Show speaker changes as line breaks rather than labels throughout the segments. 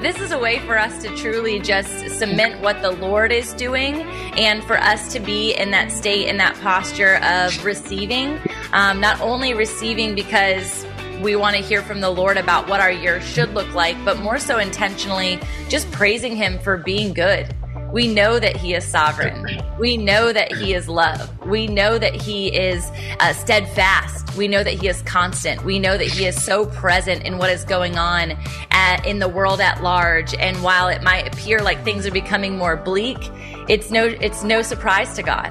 this is a way for us to truly just cement what the Lord is doing and for us to be in that state, in that posture of receiving. Um, not only receiving because we want to hear from the Lord about what our year should look like, but more so intentionally just praising Him for being good. We know that He is sovereign. We know that He is love. We know that He is uh, steadfast. We know that He is constant. We know that He is so present in what is going on at, in the world at large. And while it might appear like things are becoming more bleak, it's no it's no surprise to God.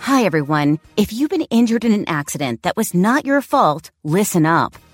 Hi, everyone. If you've been injured in an accident that was not your fault, listen up.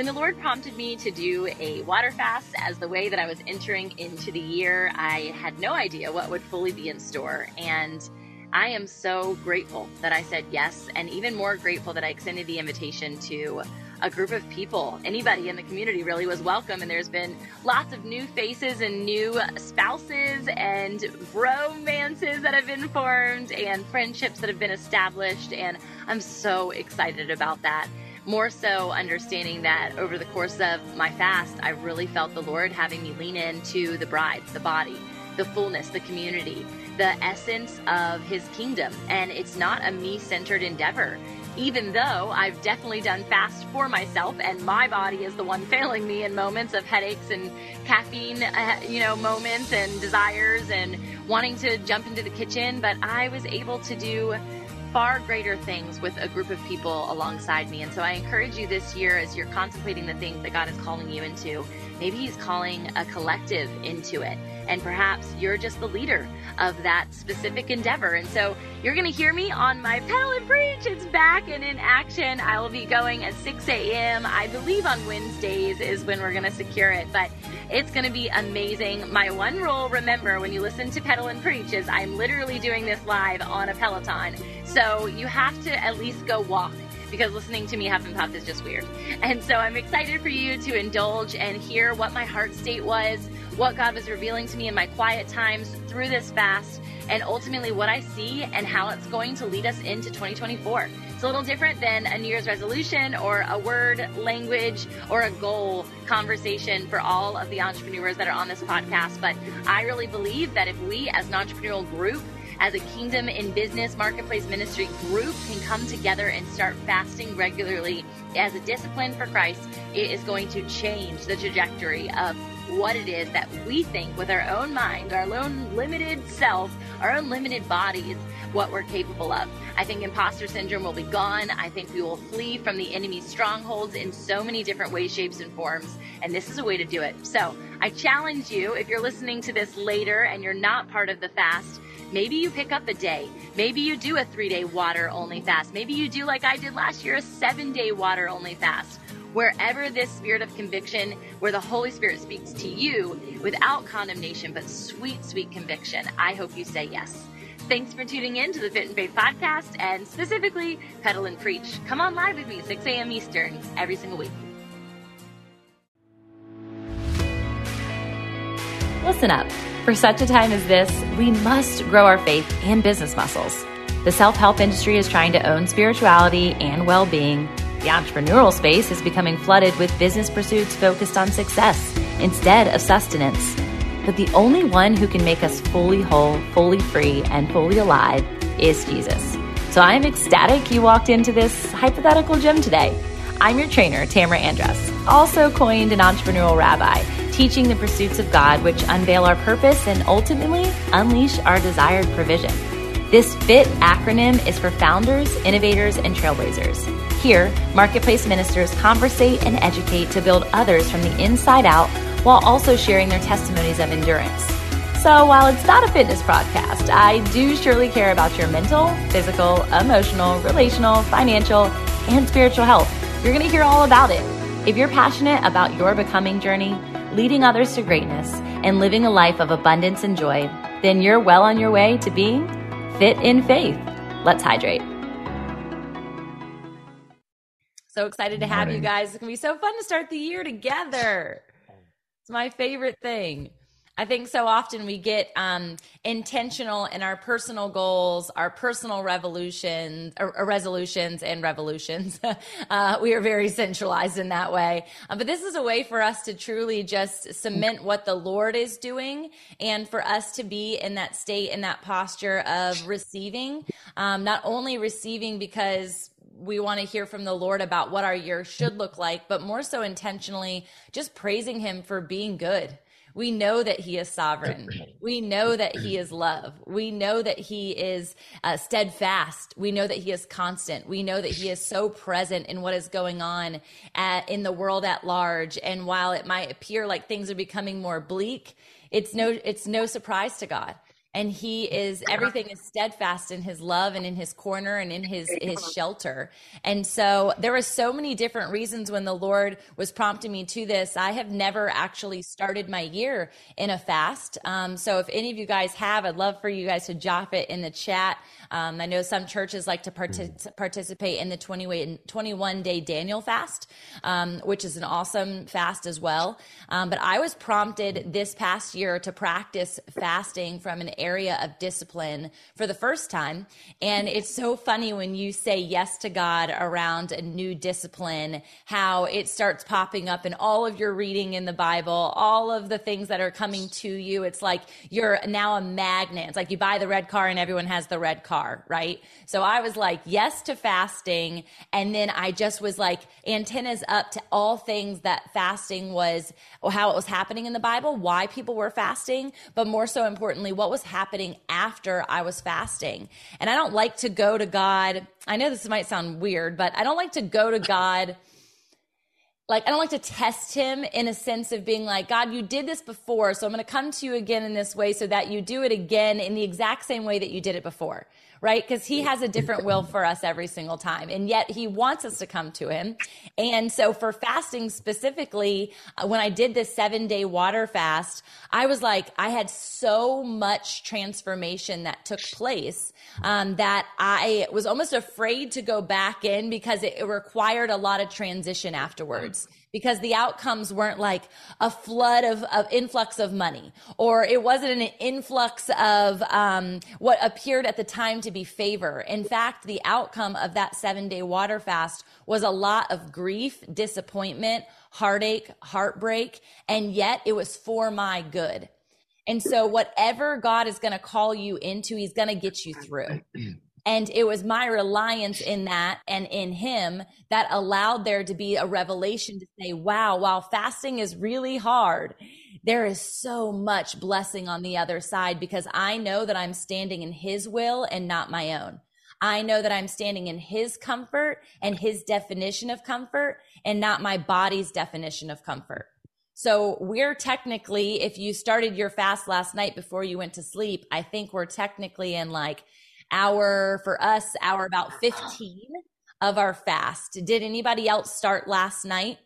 When the Lord prompted me to do a water fast as the way that I was entering into the year, I had no idea what would fully be in store. And I am so grateful that I said yes, and even more grateful that I extended the invitation to a group of people. Anybody in the community really was welcome, and there's been lots of new faces and new spouses and romances that have been formed and friendships that have been established, and I'm so excited about that more so understanding that over the course of my fast, I really felt the Lord having me lean into the bride, the body, the fullness, the community, the essence of His kingdom. And it's not a me centered endeavor. Even though I've definitely done fast for myself, and my body is the one failing me in moments of headaches and caffeine, uh, you know, moments and desires and wanting to jump into the kitchen, but I was able to do far greater things with a group of people alongside me. And so I encourage you this year as you're contemplating the things that God is calling you into, maybe He's calling a collective into it. And perhaps you're just the leader of that specific endeavor. And so you're going to hear me on my Pedal and Preach. It's back and in action. I will be going at 6 a.m. I believe on Wednesdays is when we're going to secure it. But it's going to be amazing. My one rule, remember, when you listen to Pedal and Preach, is I'm literally doing this live on a Peloton. So you have to at least go walk because listening to me huff and puff is just weird. And so I'm excited for you to indulge and hear what my heart state was, what God was revealing to me in my quiet times through this fast, and ultimately what I see and how it's going to lead us into 2024. It's a little different than a New Year's resolution or a word, language, or a goal conversation for all of the entrepreneurs that are on this podcast. But I really believe that if we as an entrepreneurial group as a kingdom in business marketplace ministry group can come together and start fasting regularly as a discipline for Christ, it is going to change the trajectory of what it is that we think with our own mind, our own limited self, our own limited bodies, what we're capable of. I think imposter syndrome will be gone. I think we will flee from the enemy's strongholds in so many different ways, shapes, and forms. And this is a way to do it. So I challenge you, if you're listening to this later and you're not part of the fast, Maybe you pick up a day. Maybe you do a three day water only fast. Maybe you do, like I did last year, a seven day water only fast. Wherever this spirit of conviction, where the Holy Spirit speaks to you without condemnation, but sweet, sweet conviction, I hope you say yes. Thanks for tuning in to the Fit in Faith podcast and specifically Pedal and Preach. Come on live with me, 6 a.m. Eastern, every single week. Listen up. For such a time as this, we must grow our faith and business muscles. The self help industry is trying to own spirituality and well being. The entrepreneurial space is becoming flooded with business pursuits focused on success instead of sustenance. But the only one who can make us fully whole, fully free, and fully alive is Jesus. So I'm ecstatic you walked into this hypothetical gym today. I'm your trainer, Tamra Andress, also coined an entrepreneurial rabbi teaching the pursuits of God, which unveil our purpose and ultimately unleash our desired provision. This FIT acronym is for founders, innovators, and trailblazers. Here, marketplace ministers conversate and educate to build others from the inside out while also sharing their testimonies of endurance. So, while it's not a fitness podcast, I do surely care about your mental, physical, emotional, relational, financial, and spiritual health. You're going to hear all about it. If you're passionate about your becoming journey, leading others to greatness, and living a life of abundance and joy, then you're well on your way to being fit in faith. Let's hydrate. So excited to have you guys. It's going to be so fun to start the year together. It's my favorite thing. I think so often we get um, intentional in our personal goals, our personal revolutions, or, or resolutions, and revolutions. uh, we are very centralized in that way. Uh, but this is a way for us to truly just cement what the Lord is doing, and for us to be in that state, in that posture of receiving. Um, not only receiving because we want to hear from the Lord about what our year should look like, but more so intentionally just praising Him for being good we know that he is sovereign. We know that he is love. We know that he is uh, steadfast. We know that he is constant. We know that he is so present in what is going on at, in the world at large. And while it might appear like things are becoming more bleak, it's no it's no surprise to God and he is everything is steadfast in his love and in his corner and in his his shelter. And so there were so many different reasons when the lord was prompting me to this. I have never actually started my year in a fast. Um, so if any of you guys have i'd love for you guys to drop it in the chat. Um, I know some churches like to partic- participate in the 21 day Daniel fast, um, which is an awesome fast as well. Um, but I was prompted this past year to practice fasting from an area of discipline for the first time. And it's so funny when you say yes to God around a new discipline, how it starts popping up in all of your reading in the Bible, all of the things that are coming to you. It's like you're now a magnet. It's like you buy the red car and everyone has the red car right? So I was like, yes to fasting. And then I just was like, antennas up to all things that fasting was, how it was happening in the Bible, why people were fasting, but more so importantly, what was happening after I was fasting. And I don't like to go to God. I know this might sound weird, but I don't like to go to God like I don't like to test him in a sense of being like, God, you did this before, so I'm going to come to you again in this way so that you do it again in the exact same way that you did it before right? Because he has a different will for us every single time. And yet he wants us to come to him. And so for fasting specifically, uh, when I did this seven day water fast, I was like, I had so much transformation that took place um, that I was almost afraid to go back in because it, it required a lot of transition afterwards because the outcomes weren't like a flood of, of influx of money or it wasn't an influx of um, what appeared at the time to be favor. In fact, the outcome of that seven day water fast was a lot of grief, disappointment, heartache, heartbreak, and yet it was for my good. And so, whatever God is going to call you into, He's going to get you through. And it was my reliance in that and in him that allowed there to be a revelation to say, wow, while fasting is really hard, there is so much blessing on the other side because I know that I'm standing in his will and not my own. I know that I'm standing in his comfort and his definition of comfort and not my body's definition of comfort. So we're technically, if you started your fast last night before you went to sleep, I think we're technically in like hour for us, hour about 15 of our fast. Did anybody else start last night?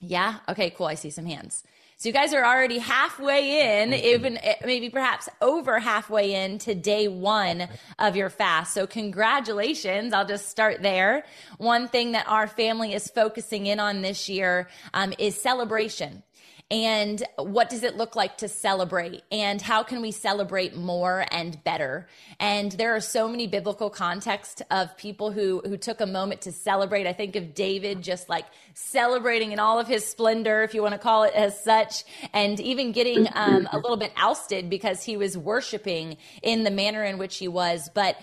Yeah. Okay, cool. I see some hands. So you guys are already halfway in, even eh, maybe perhaps over halfway in to day one of your fast. So congratulations. I'll just start there. One thing that our family is focusing in on this year um, is celebration and what does it look like to celebrate? And how can we celebrate more and better? And there are so many biblical contexts of people who who took a moment to celebrate. I think of david just like celebrating in all of his splendor if you want to call it as such and even getting um, a little bit ousted because he was worshiping in the manner in which he was. But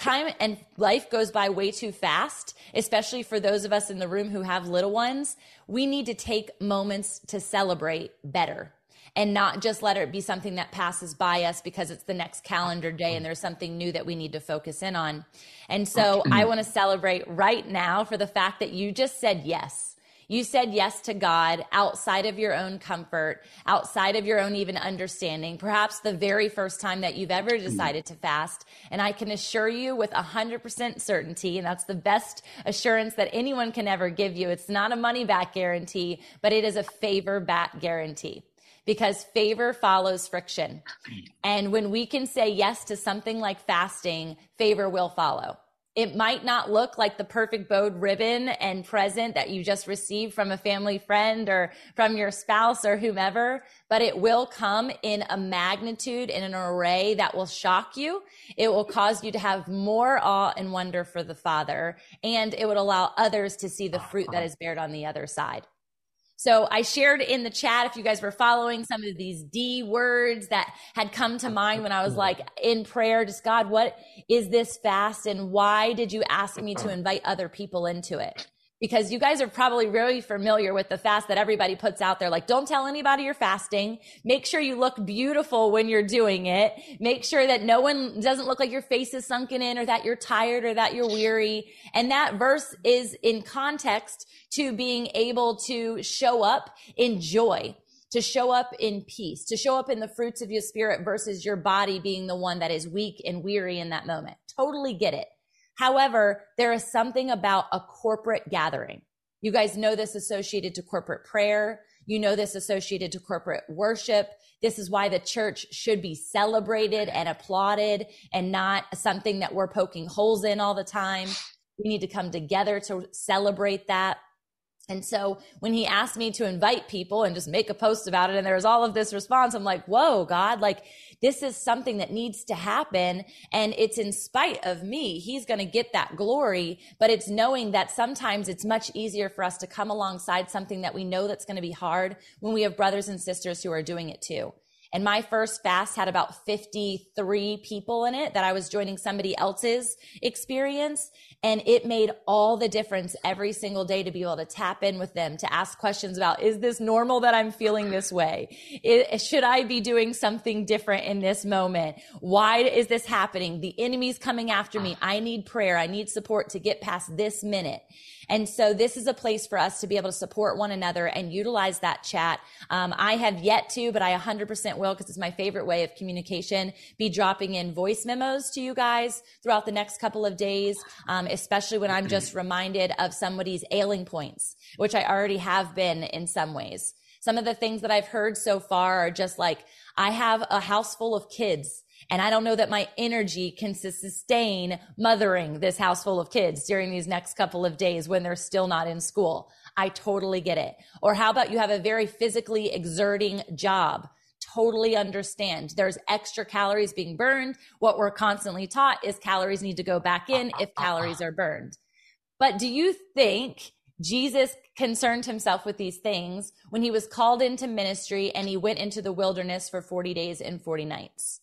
time and life goes by way too fast, especially for those of us in the room who have little ones. We need to take moments to celebrate better and not just let it be something that passes by us because it's the next calendar day and there's something new that we need to focus in on. And so I want to celebrate right now for the fact that you just said yes you said yes to God outside of your own comfort, outside of your own even understanding, perhaps the very first time that you've ever hmm. decided to fast. And I can assure you with 100% certainty, and that's the best assurance that anyone can ever give you. It's not a money back guarantee, but it is a favor back guarantee because favor follows friction. Hmm. And when we can say yes to something like fasting, favor will follow. It might not look like the perfect bowed ribbon and present that you just received from a family friend or from your spouse or whomever, but it will come in a magnitude in an array that will shock you. It will cause you to have more awe and wonder for the Father, and it would allow others to see the fruit that uh-huh. is bared on the other side. So I shared in the chat if you guys were following some of these D words that had come to mind when I was like in prayer, just God, what is this fast and why did you ask me to invite other people into it? Because you guys are probably really familiar with the fast that everybody puts out there. Like, don't tell anybody you're fasting. Make sure you look beautiful when you're doing it. Make sure that no one doesn't look like your face is sunken in or that you're tired or that you're weary. And that verse is in context to being able to show up in joy, to show up in peace, to show up in the fruits of your spirit versus your body being the one that is weak and weary in that moment. Totally get it. However, there is something about a corporate gathering. You guys know this associated to corporate prayer. You know this associated to corporate worship. This is why the church should be celebrated and applauded and not something that we're poking holes in all the time. We need to come together to celebrate that. And so when he asked me to invite people and just make a post about it, and there was all of this response, I'm like, whoa, God, like this is something that needs to happen. And it's in spite of me. He's going to get that glory, but it's knowing that sometimes it's much easier for us to come alongside something that we know that's going to be hard when we have brothers and sisters who are doing it too. And my first fast had about 53 people in it that I was joining somebody else's experience. And it made all the difference every single day to be able to tap in with them, to ask questions about, is this normal that I'm feeling this way? It, should I be doing something different in this moment? Why is this happening? The enemy's coming after me. I need prayer. I need support to get past this minute. And so this is a place for us to be able to support one another and utilize that chat. Um, I have yet to, but I 100% will because it's my favorite way of communication, be dropping in voice memos to you guys throughout the next couple of days, um, especially when I'm just reminded of somebody's ailing points, which I already have been in some ways. Some of the things that I've heard so far are just like, I have a house full of kids and I don't know that my energy can sustain mothering this house full of kids during these next couple of days when they're still not in school. I totally get it. Or how about you have a very physically exerting job? Totally understand. There's extra calories being burned. What we're constantly taught is calories need to go back in if calories are burned. But do you think Jesus concerned himself with these things when he was called into ministry and he went into the wilderness for 40 days and 40 nights?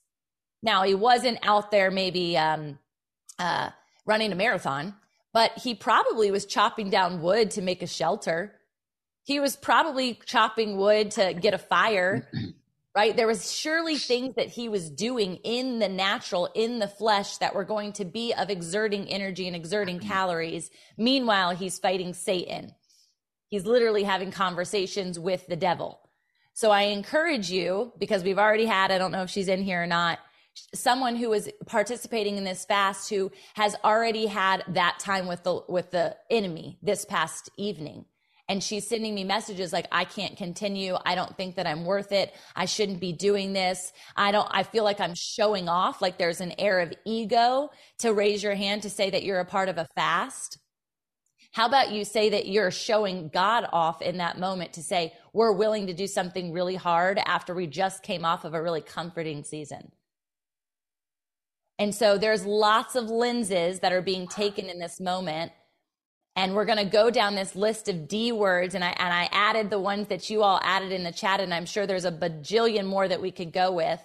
Now, he wasn't out there maybe um, uh, running a marathon, but he probably was chopping down wood to make a shelter. He was probably chopping wood to get a fire, right? There was surely things that he was doing in the natural, in the flesh that were going to be of exerting energy and exerting calories. Meanwhile, he's fighting Satan. He's literally having conversations with the devil. So I encourage you, because we've already had, I don't know if she's in here or not, someone who is participating in this fast who has already had that time with the with the enemy this past evening. And she's sending me messages like i can't continue. I don't think that i'm worth it. I shouldn't be doing this. I don't i feel like i'm showing off. Like there's an air of ego to raise your hand to say that you're a part of a fast. How about you say that you're showing God off in that moment to say, we're willing to do something really hard after we just came off of a really comforting season? And so there's lots of lenses that are being taken in this moment. And we're going to go down this list of D words. And I, and I added the ones that you all added in the chat. And I'm sure there's a bajillion more that we could go with.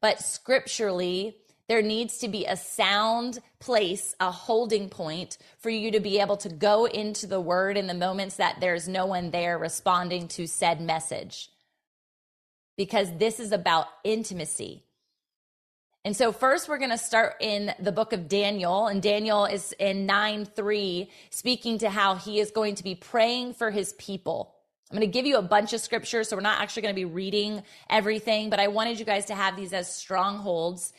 But scripturally, There needs to be a sound place, a holding point for you to be able to go into the word in the moments that there's no one there responding to said message. Because this is about intimacy. And so, first, we're going to start in the book of Daniel. And Daniel is in 9 3, speaking to how he is going to be praying for his people. I'm going to give you a bunch of scriptures. So, we're not actually going to be reading everything, but I wanted you guys to have these as strongholds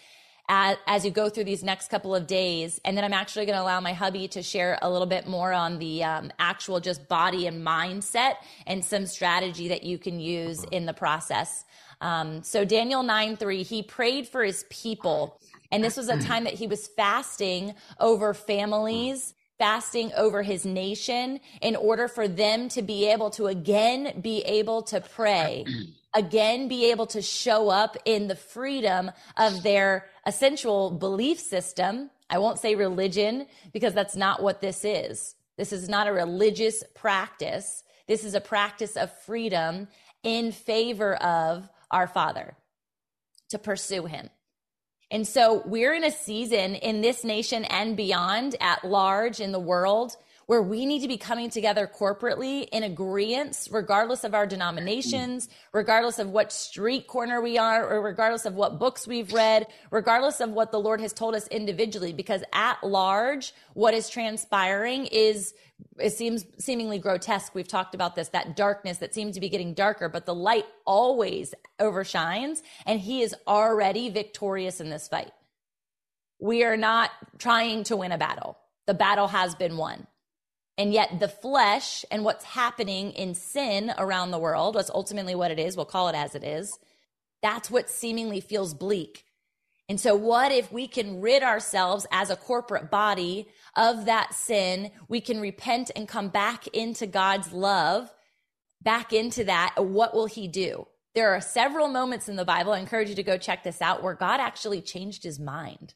as, as you go through these next couple of days. And then I'm actually going to allow my hubby to share a little bit more on the um, actual just body and mindset and some strategy that you can use in the process. Um, so Daniel 9 3, he prayed for his people. And this was a time that he was fasting over families, fasting over his nation in order for them to be able to again be able to pray, again be able to show up in the freedom of their essential belief system. I won't say religion because that's not what this is. This is not a religious practice. This is a practice of freedom in favor of our Father, to pursue Him. And so we're in a season in this nation and beyond at large in the world where we need to be coming together corporately in agreement, regardless of our denominations, regardless of what street corner we are, or regardless of what books we've read, regardless of what the Lord has told us individually, because at large, what is transpiring is it seems seemingly grotesque. We've talked about this, that darkness that seems to be getting darker, but the light always overshines, and he is already victorious in this fight. We are not trying to win a battle. The battle has been won. And yet, the flesh and what's happening in sin around the world, that's ultimately what it is, we'll call it as it is, that's what seemingly feels bleak. And so, what if we can rid ourselves as a corporate body of that sin? We can repent and come back into God's love, back into that. What will He do? There are several moments in the Bible, I encourage you to go check this out, where God actually changed his mind.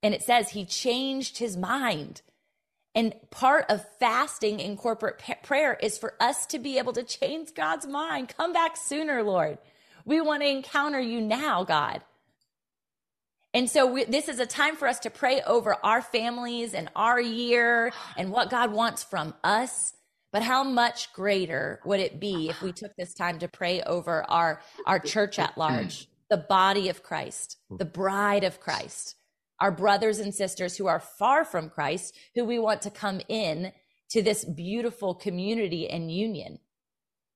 And it says he changed his mind. And part of fasting in corporate prayer is for us to be able to change God's mind. Come back sooner, Lord. We want to encounter you now, God. And so we, this is a time for us to pray over our families and our year and what God wants from us. But how much greater would it be if we took this time to pray over our, our church at large, the body of Christ, the bride of Christ? our brothers and sisters who are far from Christ, who we want to come in to this beautiful community and union.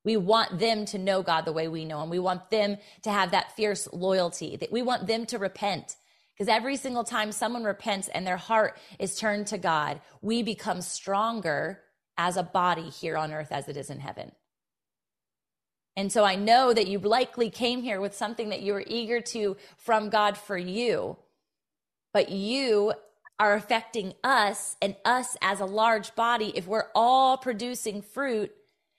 We want them to know God the way we know Him. We want them to have that fierce loyalty, that we want them to repent. Because every single time someone repents and their heart is turned to God, we become stronger as a body here on earth as it is in heaven. And so I know that you likely came here with something that you were eager to from God for you but you are affecting us and us as a large body. If we're all producing fruit,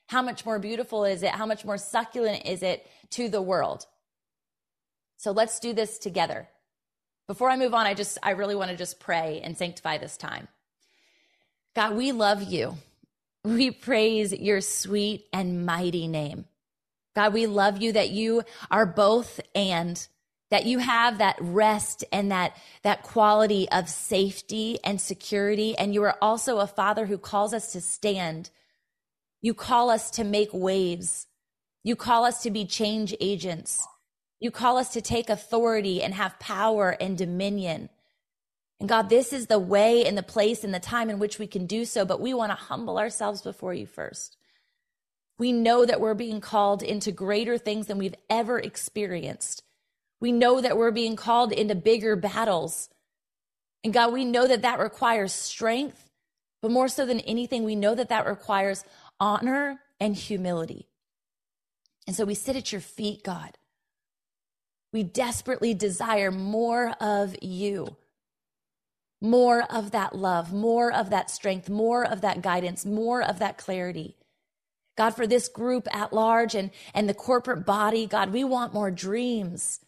how much more beautiful is it? How much more succulent is it to the world? So let's do this together. Before I move on, I just, I really want to just pray and sanctify this time. God, we love you. We praise your sweet and mighty name. God, we love you that you are both and that you have that rest and that that quality of safety and security and you are also a father who calls us to stand you call us to make waves you call us to be change agents you call us to take authority and have power and dominion and god this is the way and the place and the time in which we can do so but we want to humble ourselves before you first we know that we're being called into greater things than we've ever experienced we know that we're being called into bigger battles. And God, we know that that requires strength, but more so than anything, we know that that requires honor and humility. And so we sit at your feet, God. We desperately desire more of you, more of that love, more of that strength, more of that guidance, more of that clarity. God, for this group at large and, and the corporate body, God, we want more dreams.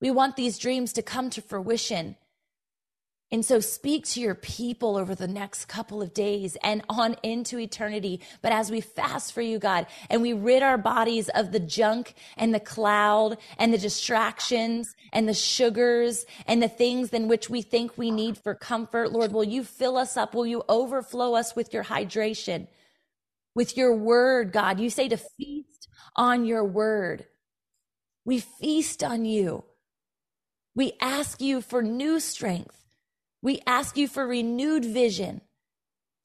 We want these dreams to come to fruition. And so speak to your people over the next couple of days and on into eternity. But as we fast for you, God, and we rid our bodies of the junk and the cloud and the distractions and the sugars and the things in which we think we need for comfort, Lord, will you fill us up? Will you overflow us with your hydration, with your word, God? You say to feast on your word. We feast on you. We ask you for new strength. We ask you for renewed vision.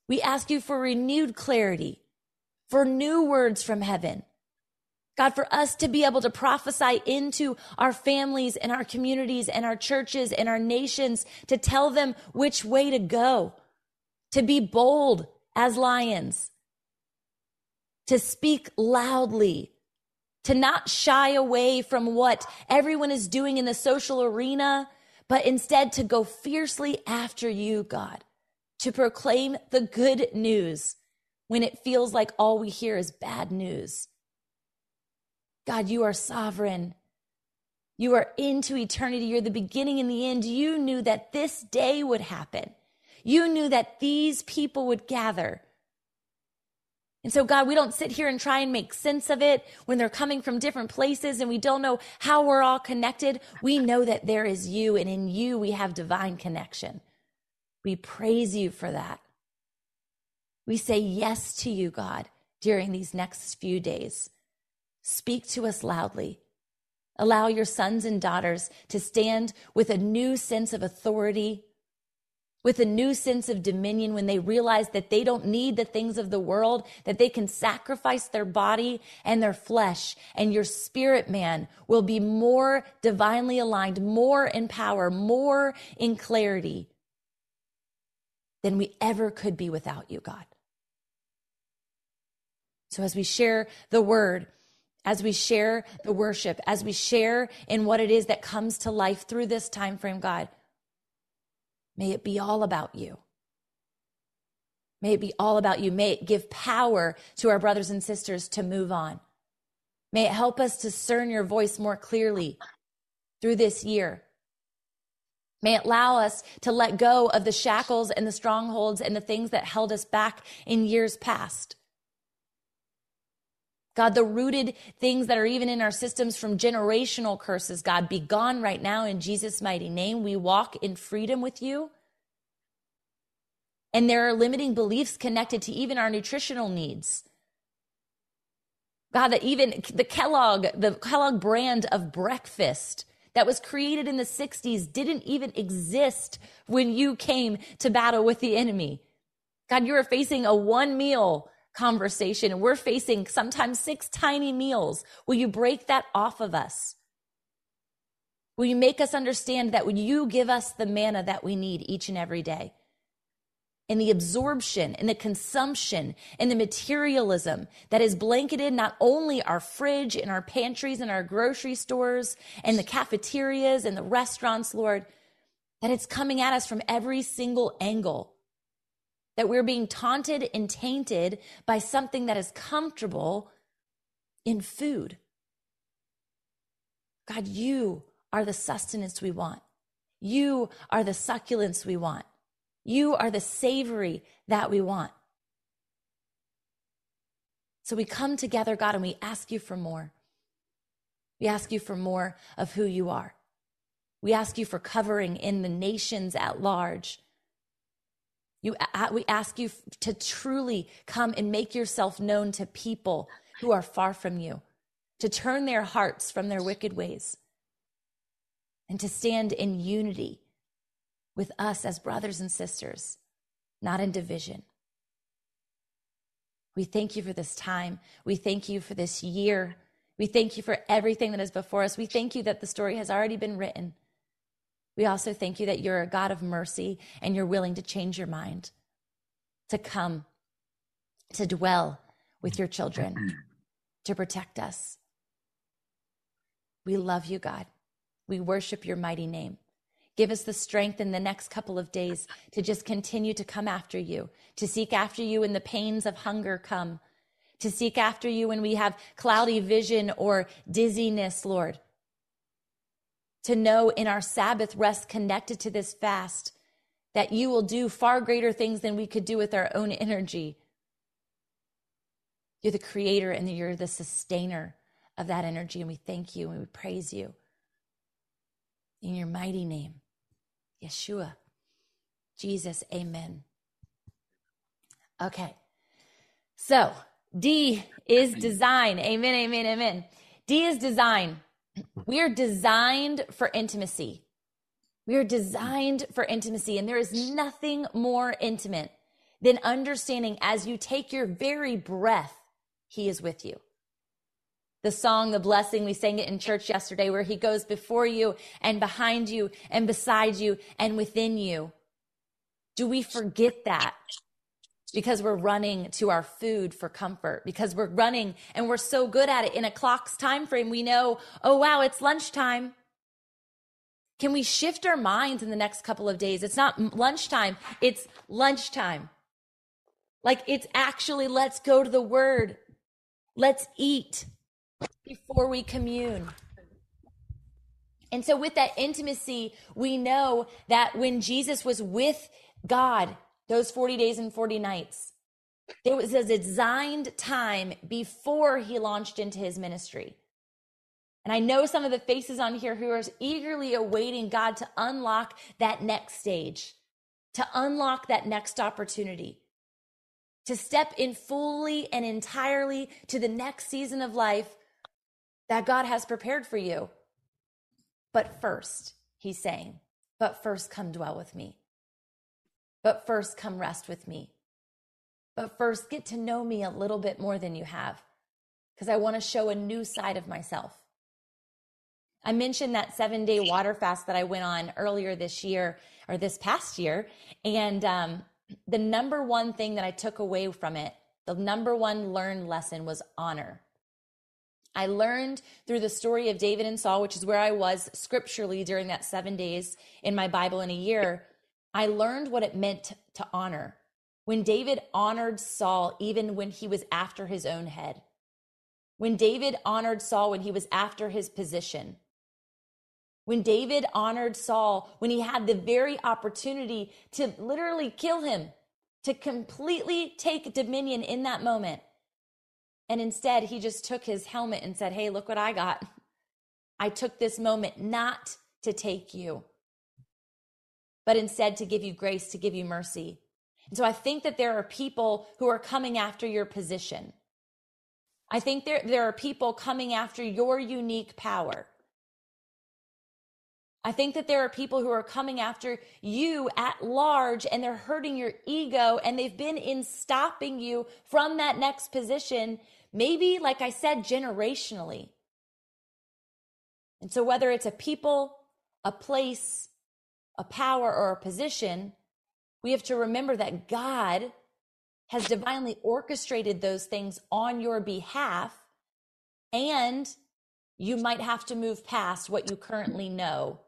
We ask you for renewed clarity, for new words from heaven. God, for us to be able to prophesy into our families and our communities and our churches and our nations to tell them which way to go, to be bold as lions, to speak loudly, to not shy away from what everyone is doing in the social arena but instead to go fiercely after you, God, to proclaim the good news when it feels like all we hear is bad news. God, you are sovereign. You are into eternity. You're the beginning and the end. You knew that this day would happen. You knew that these people would gather. And so, God, we don't sit here and try and make sense of it when they're coming from different places and we don't know how we're all connected. We know that there is you, and in you we have divine connection. We praise you for that. We say yes to you, God, during these next few days. Speak to us loudly. Allow your sons and daughters to stand with a new sense of authority with a new sense of dominion when they realize that they don't need the things of the world, that they can sacrifice their body and their flesh, and your spirit man will be more divinely aligned, more in power, more in clarity than we ever could be without you, God. So as we share the word, as we share the worship, as we share in what it is that comes to life through this time frame, God, May it be all about you. May it be all about you. May it give power to our brothers and sisters to move on. May it help us discern your voice more clearly through this year. May it allow us to let go of the shackles and the strongholds and the things that held us back in years past. God, the rooted things that are even in our systems from generational curses, God, be gone right now in Jesus' mighty name. We walk in freedom with you. And there are limiting beliefs connected to even our nutritional needs. God, that even the Kellogg, the Kellogg brand of breakfast that was created in the 60s didn't even exist when you came to battle with the enemy. God, you are facing a one meal conversation and we're facing sometimes six tiny meals. Will you break that off of us? Will you make us understand that when you give us the manna that we need each and every day? And the absorption and the consumption and the materialism that is blanketed not only our fridge and our pantries and our grocery stores and the cafeterias and the restaurants, Lord, that it's coming at us from every single angle that we're being taunted and tainted by something that is comfortable in food. God, you are the sustenance we want. You are the succulence we want. You are the savory that we want. So we come together, God, and we ask you for more. We ask you for more of who you are. We ask you for covering in the nations at large. You, we ask you to truly come and make yourself known to people who are far from you, to turn their hearts from their wicked ways, and to stand in unity with us as brothers and sisters, not in division. We thank you for this time. We thank you for this year. We thank you for everything that is before us. We thank you that the story has already been written. We also thank you that you're a God of mercy and you're willing to change your mind, to come, to dwell with your children, to protect us. We love you, God. We worship your mighty name. Give us the strength in the next couple of days to just continue to come after you, to seek after you when the pains of hunger come, to seek after you when we have cloudy vision or dizziness, Lord to know in our Sabbath rest connected to this fast that you will do far greater things than we could do with our own energy. You're the creator and you're the sustainer of that energy. And we thank you and we praise you. In your mighty name, Yeshua, Jesus, amen. Okay. So D is design. Amen, amen, amen. D is design. We are designed for intimacy. We are designed for intimacy, and there is nothing more intimate than understanding as you take your very breath, He is with you. The song, The Blessing, we sang it in church yesterday, where He goes before you and behind you and beside you and within you. Do we forget that? Because we're running to our food for comfort because we're running and we're so good at it in a clock's time frame we know oh wow it's lunchtime. Can we shift our minds in the next couple of days? It's not lunchtime it's lunchtime. Like it's actually let's go to the word. Let's eat before we commune. And so with that intimacy we know that when jesus was with god those 40 days and 40 nights. There was a designed time before he launched into his ministry. And I know some of the faces on here who are eagerly awaiting God to unlock that next stage, to unlock that next opportunity, to step in fully and entirely to the next season of life that God has prepared for you. But first, he's saying, but first come dwell with me. But first, come rest with me. But first, get to know me a little bit more than you have, because I want to show a new side of myself. I mentioned that seven day water fast that I went on earlier this year or this past year. And um, the number one thing that I took away from it, the number one learned lesson was honor. I learned through the story of David and Saul, which is where I was scripturally during that seven days in my Bible in a year, I learned what it meant to honor. When David honored Saul, even when he was after his own head. When David honored Saul when he was after his position. When David honored Saul when he had the very opportunity to literally kill him, to completely take dominion in that moment. And instead, he just took his helmet and said, Hey, look what I got. I took this moment not to take you, but instead to give you grace, to give you mercy. And so I think that there are people who are coming after your position. I think there, there are people coming after your unique power. I think that there are people who are coming after you at large and they're hurting your ego and they've been in stopping you from that next position, maybe, like I said, generationally. And so, whether it's a people, a place, a power or a position, we have to remember that God has divinely orchestrated those things on your behalf. And you might have to move past what you currently know.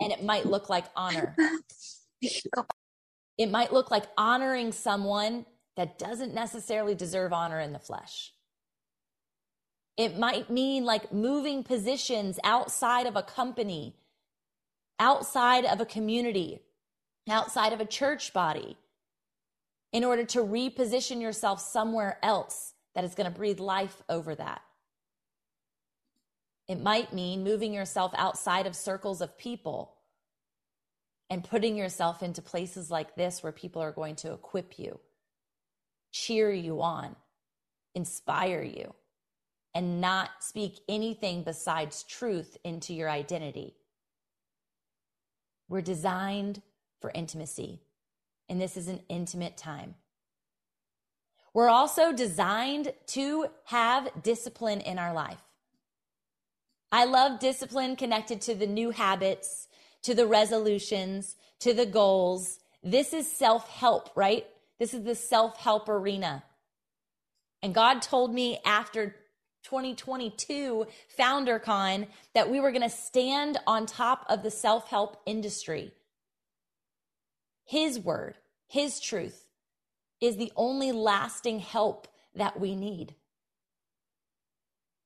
And it might look like honor. It might look like honoring someone that doesn't necessarily deserve honor in the flesh. It might mean like moving positions outside of a company outside of a community, outside of a church body, in order to reposition yourself somewhere else that is going to breathe life over that. It might mean moving yourself outside of circles of people and putting yourself into places like this where people are going to equip you, cheer you on, inspire you, and not speak anything besides truth into your identity. We're designed for intimacy, and this is an intimate time. We're also designed to have discipline in our life. I love discipline connected to the new habits, to the resolutions, to the goals. This is self help, right? This is the self help arena. And God told me after 2022 FounderCon that we were going to stand on top of the self help industry. His word, His truth is the only lasting help that we need.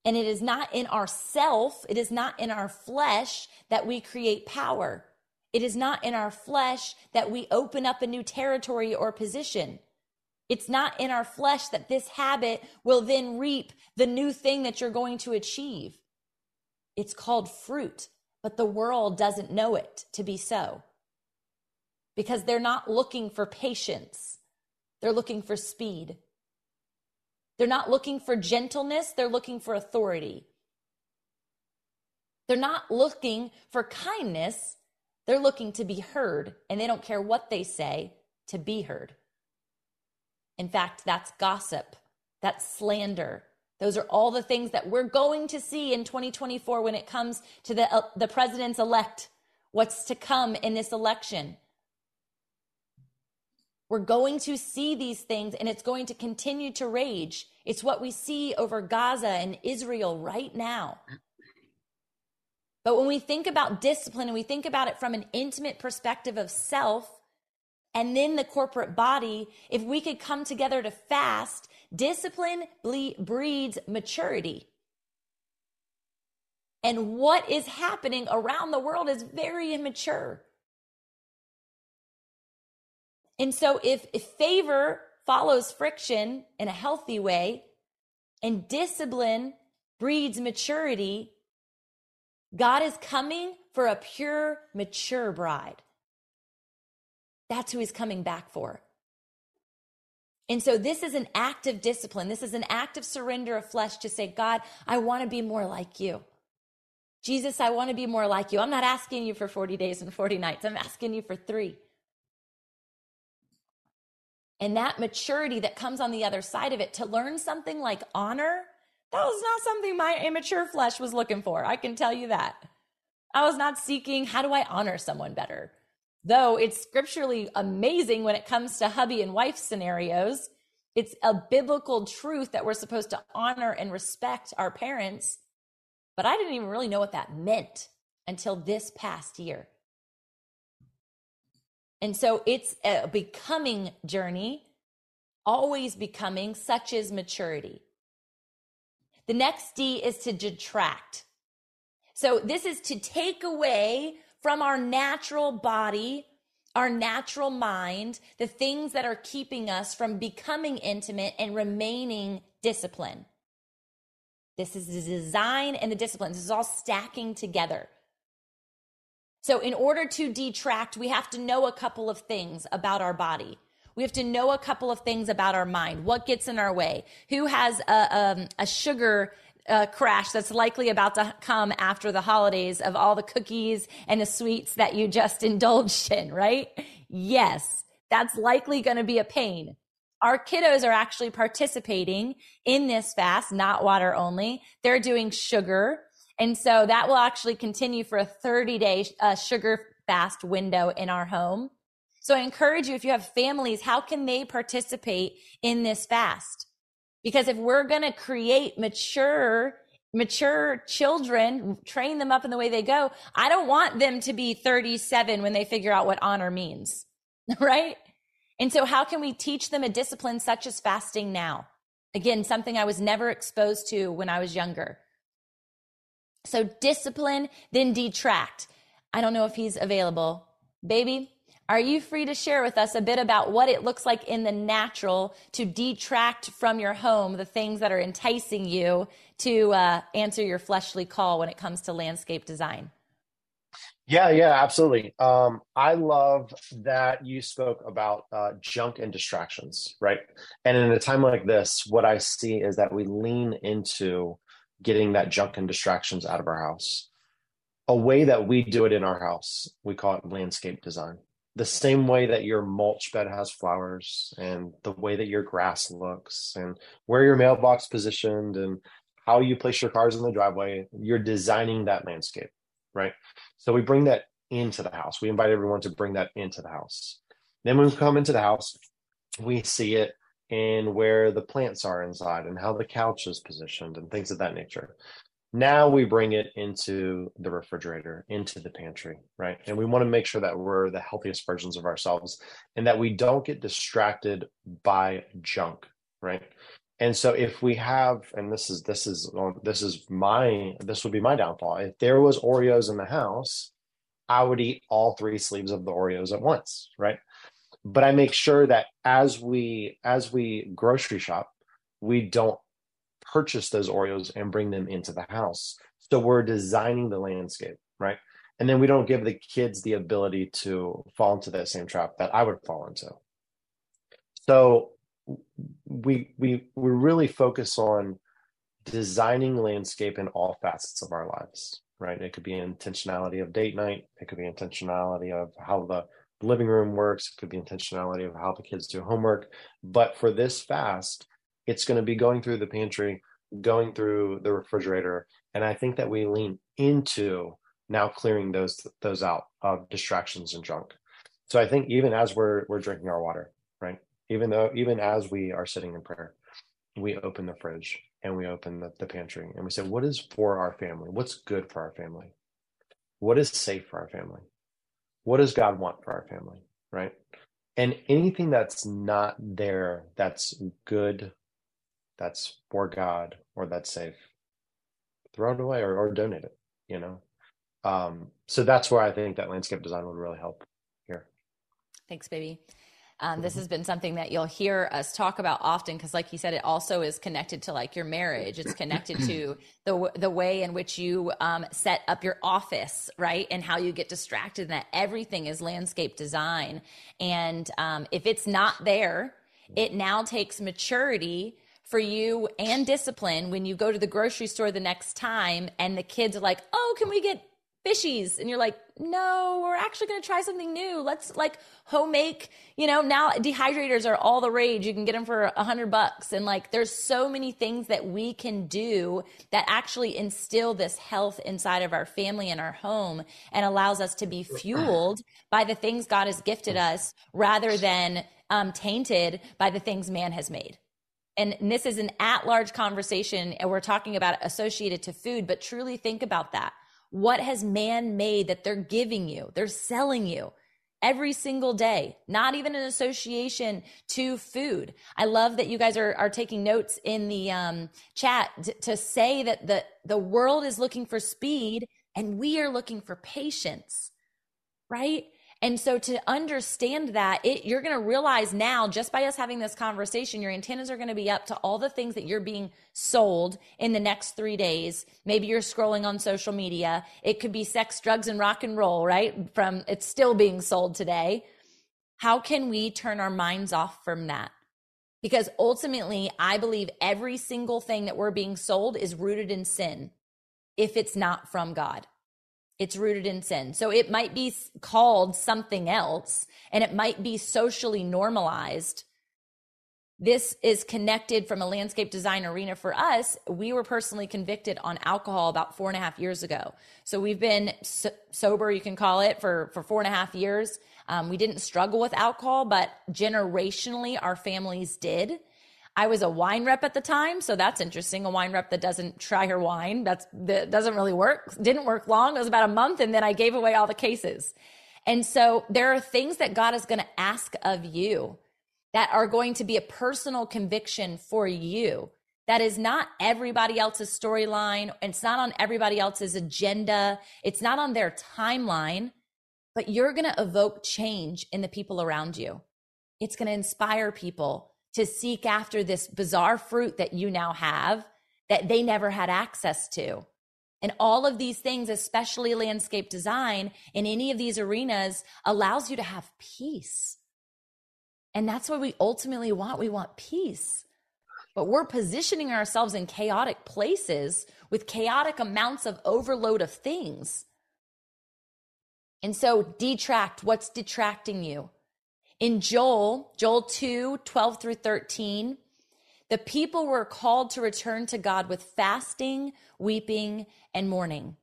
And it is not in ourself, it is not in our flesh that we create power. It is not in our flesh that we open up a new territory or position. It's not in our flesh that this habit will then reap the new thing that you're going to achieve. It's called fruit, but the world doesn't know it to be so because they're not looking for patience, they're looking for speed. They're not looking for gentleness, they're looking for authority. They're not looking for kindness, they're looking to be heard, and they don't care what they say to be heard. In fact, that's gossip, that's slander. Those are all the things that we're going to see in 2024 when it comes to the, uh, the president's elect, what's to come in this election. We're going to see these things and it's going to continue to rage. It's what we see over Gaza and Israel right now. But when we think about discipline and we think about it from an intimate perspective of self and then the corporate body, if we could come together to fast, discipline breeds maturity. And what is happening around the world is very immature. And so if, if favor follows friction in a healthy way and discipline breeds maturity, God is coming for a pure, mature bride. That's who he's coming back for. And so this is an act of discipline. This is an act of surrender of flesh to say, God, I want to be more like you. Jesus, I want to be more like you. I'm not asking you for 40 days and 40 nights. I'm asking you for three. And that maturity that comes on the other side of it to learn something like honor, that was not something my immature flesh was looking for. I can tell you that. I was not seeking, how do I honor someone better? Though it's scripturally amazing when it comes to hubby and wife scenarios, it's a biblical truth that we're supposed to honor and respect our parents. But I didn't even really know what that meant until this past year. And so it's a becoming journey, always becoming, such as maturity. The next D is to detract. So this is to take away from our natural body, our natural mind, the things that are keeping us from becoming intimate and remaining disciplined. This is the design and the discipline. This is all stacking together. So, in order to detract, we have to know a couple of things about our body. We have to know a couple of things about our mind. What gets in our way? Who has a, um, a sugar uh, crash that's likely about to come after the holidays of all the cookies and the sweets that you just indulged in, right? Yes, that's likely going to be a pain. Our kiddos are actually participating in this fast, not water only. They're doing sugar. And so that will actually continue for a 30 day uh, sugar fast window in our home. So I encourage you, if you have families, how can they participate in this fast? Because if we're going to create mature, mature children, train them up in the way they go, I don't want them to be 37 when they figure out what honor means. Right. And so how can we teach them a discipline such as fasting now? Again, something I was never exposed to when I was younger. So discipline, then detract. I don't know if he's available. Baby, are you free to share with us a bit about what it looks like in the natural to detract from your home the things that are enticing you to uh, answer your fleshly call when it comes to landscape design?
Yeah, yeah, absolutely. Um, I love that you spoke about uh, junk and distractions, right? And in a time like this, what I see is that we lean into getting that junk and distractions out of our house. A way that we do it in our house, we call it landscape design. The same way that your mulch bed has flowers and the way that your grass looks and where your mailbox positioned and how you place your cars in the driveway, you're designing that landscape, right? So we bring that into the house. We invite everyone to bring that into the house. Then when we come into the house, we see it and where the plants are inside and how the couch is positioned and things of that nature. Now we bring it into the refrigerator, into the pantry, right? And we want to make sure that we're the healthiest versions of ourselves and that we don't get distracted by junk, right? And so if we have, and this is this is um, this is my this would be my downfall. If there was Oreos in the house, I would eat all three sleeves of the Oreos at once, right? But I make sure that as we as we grocery shop, we don't purchase those Oreos and bring them into the house. So we're designing the landscape, right? And then we don't give the kids the ability to fall into that same trap that I would fall into. So we we we really focus on designing landscape in all facets of our lives, right? It could be intentionality of date night, it could be intentionality of how the living room works, it could be intentionality of how the kids do homework. But for this fast, it's going to be going through the pantry, going through the refrigerator, and I think that we lean into now clearing those those out of distractions and junk. So I think even as we're we're drinking our water, right? Even though even as we are sitting in prayer, we open the fridge and we open the, the pantry and we say, what is for our family? What's good for our family? What is safe for our family? What does God want for our family? Right. And anything that's not there that's good, that's for God or that's safe, throw it away or, or donate it, you know? Um, so that's where I think that landscape design would really help here.
Thanks, baby. Um, this has been something that you'll hear us talk about often because, like you said, it also is connected to like your marriage. It's connected to the the way in which you um, set up your office, right, and how you get distracted. And that everything is landscape design. And um, if it's not there, it now takes maturity for you and discipline when you go to the grocery store the next time and the kids are like, "Oh, can we get fishies? And you're like no we're actually going to try something new. Let's like home make you know now dehydrators are all the rage. You can get them for a hundred bucks. And like there's so many things that we can do that actually instill this health inside of our family and our home and allows us to be fueled by the things god has gifted us rather than um, tainted by the things man has made and this is an at large conversation and we're talking about associated to food but truly think about that what has man made that they're giving you? They're selling you every single day, not even an association to food. I love that you guys are, are taking notes in the um, chat t- to say that the, the world is looking for speed and we are looking for patience, right? And so to understand that, it, you're going to realize now, just by us having this conversation, your antennas are going to be up to all the things that you're being sold in the next three days. Maybe you're scrolling on social media. It could be sex, drugs, and rock and roll, right? From it's still being sold today. How can we turn our minds off from that? Because ultimately, I believe every single thing that we're being sold is rooted in sin if it's not from God it's rooted in sin. So it might be called something else and it might be socially normalized. This is connected from a landscape design arena for us. We were personally convicted on alcohol about four and a half years ago. So we've been so- sober, you can call it, for, for four and a half years. Um, we didn't struggle with alcohol, but generationally, our families did. I was a wine rep at the time, so that's interesting. A wine rep that doesn't try her wine, that's that doesn't really work. Didn't work long. It was about a month, and then I gave away all the cases. And so there are things that God is going to ask of you that are going to be a personal conviction for you. That is not everybody else's storyline. It's not on everybody else's agenda. It's not on their timeline, but you're going to evoke change in the people around you. It's going to inspire people to seek after this bizarre fruit that you now have that they never had access to. And all of these things, especially landscape design in any of these arenas, allows you to have peace. And that's what we ultimately want. We want peace. But we're positioning ourselves in chaotic places with chaotic amounts of overload of things. And so, detract what's detracting you. In Joel, Joel 2 12 through 13, the people were called to return to God with fasting, weeping, and mourning.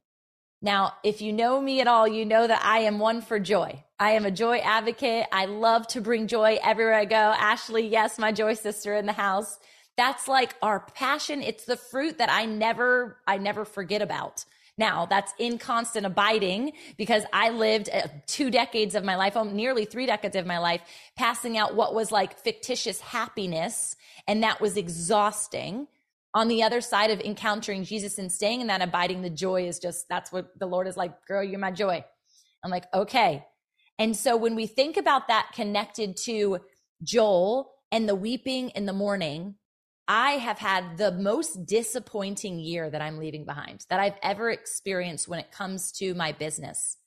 Now, if you know me at all, you know that I am one for joy. I am a joy advocate. I love to bring joy everywhere I go. Ashley, yes, my joy sister in the house. That's like our passion. It's the fruit that I never, I never forget about. Now, that's in constant abiding because I lived uh, two decades of my life, oh, nearly three decades of my life, passing out what was like fictitious happiness. And that was exhausting. On the other side of encountering Jesus and staying in that abiding, the joy is just, that's what the Lord is like, girl, you're my joy. I'm like, okay. And so when we think about that connected to Joel and the weeping in the mourning, I have had the most disappointing year that I'm leaving behind that I've ever experienced when it comes to my business,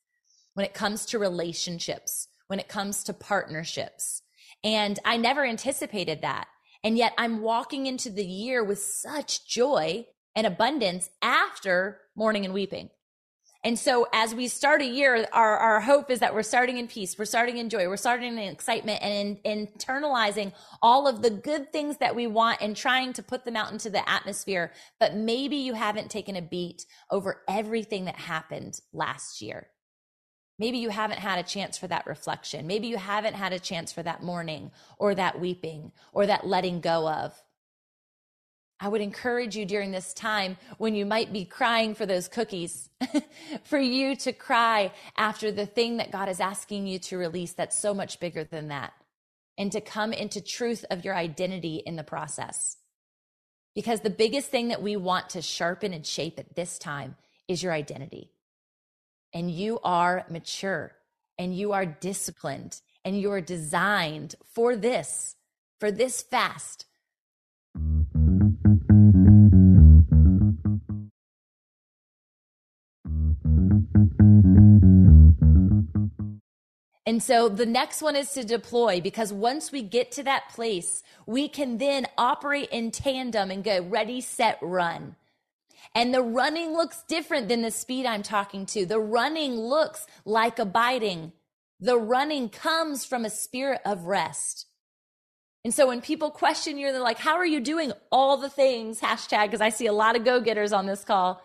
when it comes to relationships, when it comes to partnerships. And I never anticipated that. And yet I'm walking into the year with such joy and abundance after mourning and weeping. And so as we start a year, our, our hope is that we're starting in peace, we're starting in joy, we're starting in excitement and in, internalizing all of the good things that we want and trying to put them out into the atmosphere. But maybe you haven't taken a beat over everything that happened last year. Maybe you haven't had a chance for that reflection. Maybe you haven't had a chance for that mourning or that weeping or that letting go of. I would encourage you during this time when you might be crying for those cookies, for you to cry after the thing that God is asking you to release that's so much bigger than that, and to come into truth of your identity in the process. Because the biggest thing that we want to sharpen and shape at this time is your identity and you are mature and you are disciplined and you are designed for this, for this fast. And so the next one is to deploy because once we get to that place, we can then operate in tandem and go ready, set, run. And the running looks different than the speed I'm talking to. The running looks like abiding. The running comes from a spirit of rest. And so when people question you, they're like, How are you doing all the things? Hashtag, because I see a lot of go getters on this call.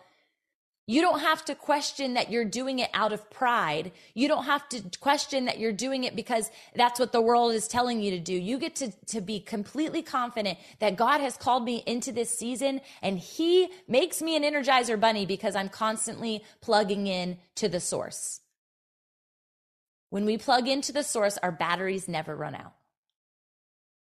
You don't have to question that you're doing it out of pride. You don't have to question that you're doing it because that's what the world is telling you to do. You get to, to be completely confident that God has called me into this season and he makes me an energizer bunny because I'm constantly plugging in to the source. When we plug into the source, our batteries never run out.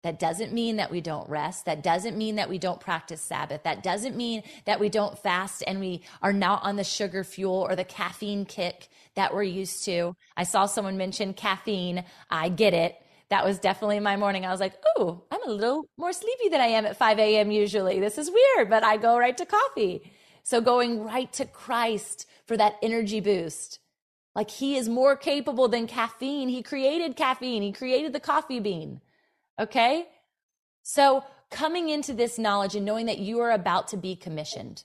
That doesn't mean that we don't rest. That doesn't mean that we don't practice Sabbath. That doesn't mean that we don't fast and we are not on the sugar fuel or the caffeine kick that we're used to. I saw someone mention caffeine. I get it. That was definitely my morning. I was like, oh, I'm a little more sleepy than I am at 5 a.m. usually. This is weird, but I go right to coffee. So going right to Christ for that energy boost. Like he is more capable than caffeine. He created caffeine. He created the coffee bean. Okay. So coming into this knowledge and knowing that you are about to be commissioned,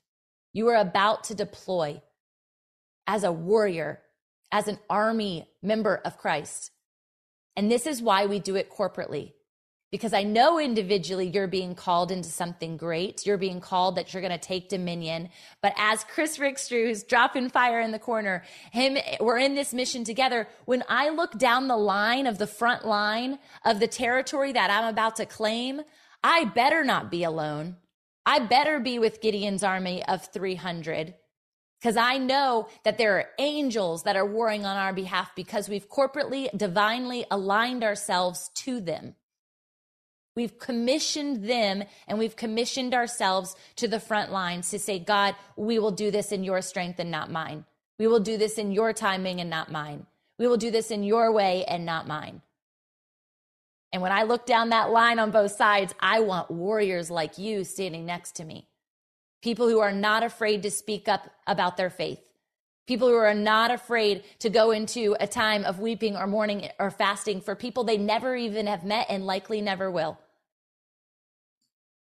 you are about to deploy as a warrior, as an army member of Christ. And this is why we do it corporately because I know individually you're being called into something great. You're being called that you're going to take dominion. But as Chris Rickstrew, who's dropping fire in the corner, him, we're in this mission together. When I look down the line of the front line of the territory that I'm about to claim, I better not be alone. I better be with Gideon's army of 300 because I know that there are angels that are warring on our behalf because we've corporately, divinely aligned ourselves to them. We've commissioned them and we've commissioned ourselves to the front lines to say, God, we will do this in your strength and not mine. We will do this in your timing and not mine. We will do this in your way and not mine. And when I look down that line on both sides, I want warriors like you standing next to me. People who are not afraid to speak up about their faith. People who are not afraid to go into a time of weeping or mourning or fasting for people they never even have met and likely never will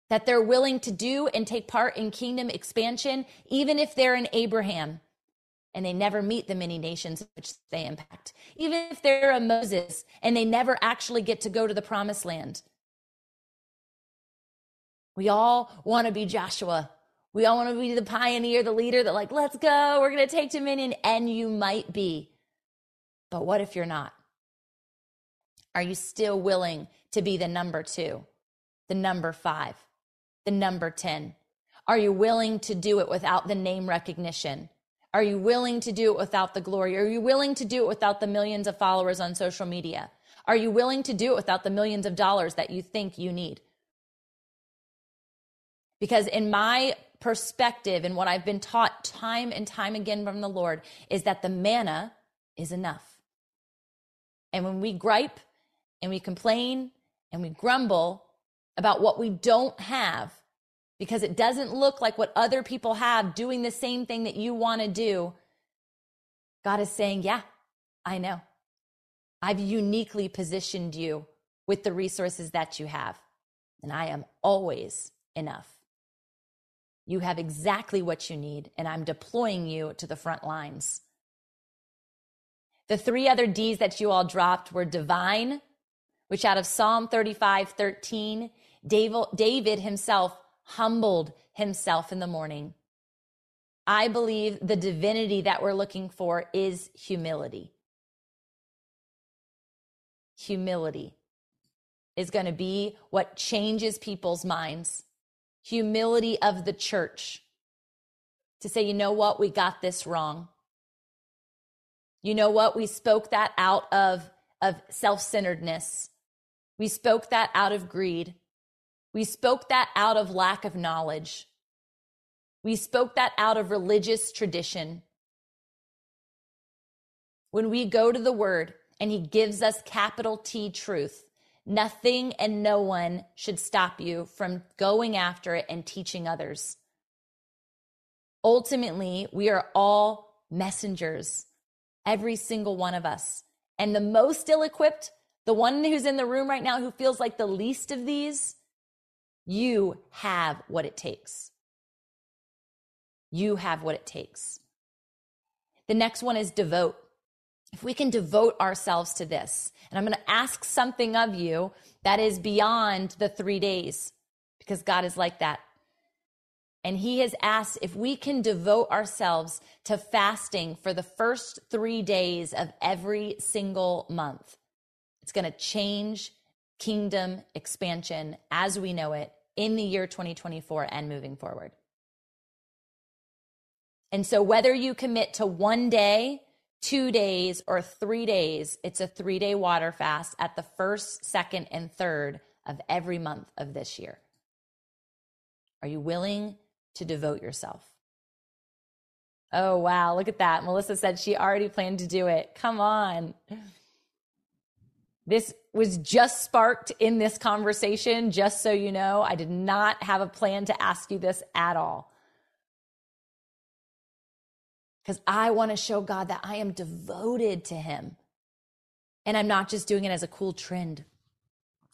that they're willing to do and take part in kingdom expansion, even if they're in Abraham and they never meet the many nations which they impact, even if they're a Moses and they never actually get to go to the promised land. We all want to be Joshua. We all want to be the pioneer, the leader that, like, let's go, we're going to take dominion. And you might be. But what if you're not? Are you still willing to be the number two, the number five? the number 10? Are you willing to do it without the name recognition? Are you willing to do it without the glory? Are you willing to do it without the millions of followers on social media? Are you willing to do it without the millions of dollars that you think you need? Because in my perspective and what I've been taught time and time again from the Lord is that the manna is enough. And when we gripe and we complain and we grumble about what we don't have because it doesn't look like what other people have doing the same thing that you want to do, God is saying, Yeah, I know. I've uniquely positioned you with the resources that you have, and I am always enough. You have exactly what you need, and I'm deploying you to the front lines. The three other D's that you all dropped were divine, which out of Psalm 35 13, David himself humbled himself in the morning. I believe the divinity that we're looking for is humility. Humility is going to be what changes people's minds. Humility of the church to say, you know what, we got this wrong. You know what? We spoke that out of, of self centeredness. We spoke that out of greed. We spoke that out of lack of knowledge. We spoke that out of religious tradition. When we go to the word and he gives us capital T truth, nothing and no one should stop you from going after it and teaching others. Ultimately, we are all messengers every single one of us. And the most ill equipped, the one who's in the room right now who feels like the least of these, you have what it takes. You have what it takes. The next one is devote. If we can devote ourselves to this, and I'm going to ask something of you that is beyond the three days, because God is like that. And he has asked if we can devote ourselves to fasting for the first three days of every single month. It's going to change kingdom expansion as we know it in the year 2024 and moving forward. And so, whether you commit to one day, two days, or three days, it's a three day water fast at the first, second, and third of every month of this year. Are you willing to devote yourself. Oh, wow. Look at that. Melissa said she already planned to do it. Come on. This was just sparked in this conversation, just so you know. I did not have a plan to ask you this at all. Because I want to show God that I am devoted to Him. And I'm not just doing it as a cool trend.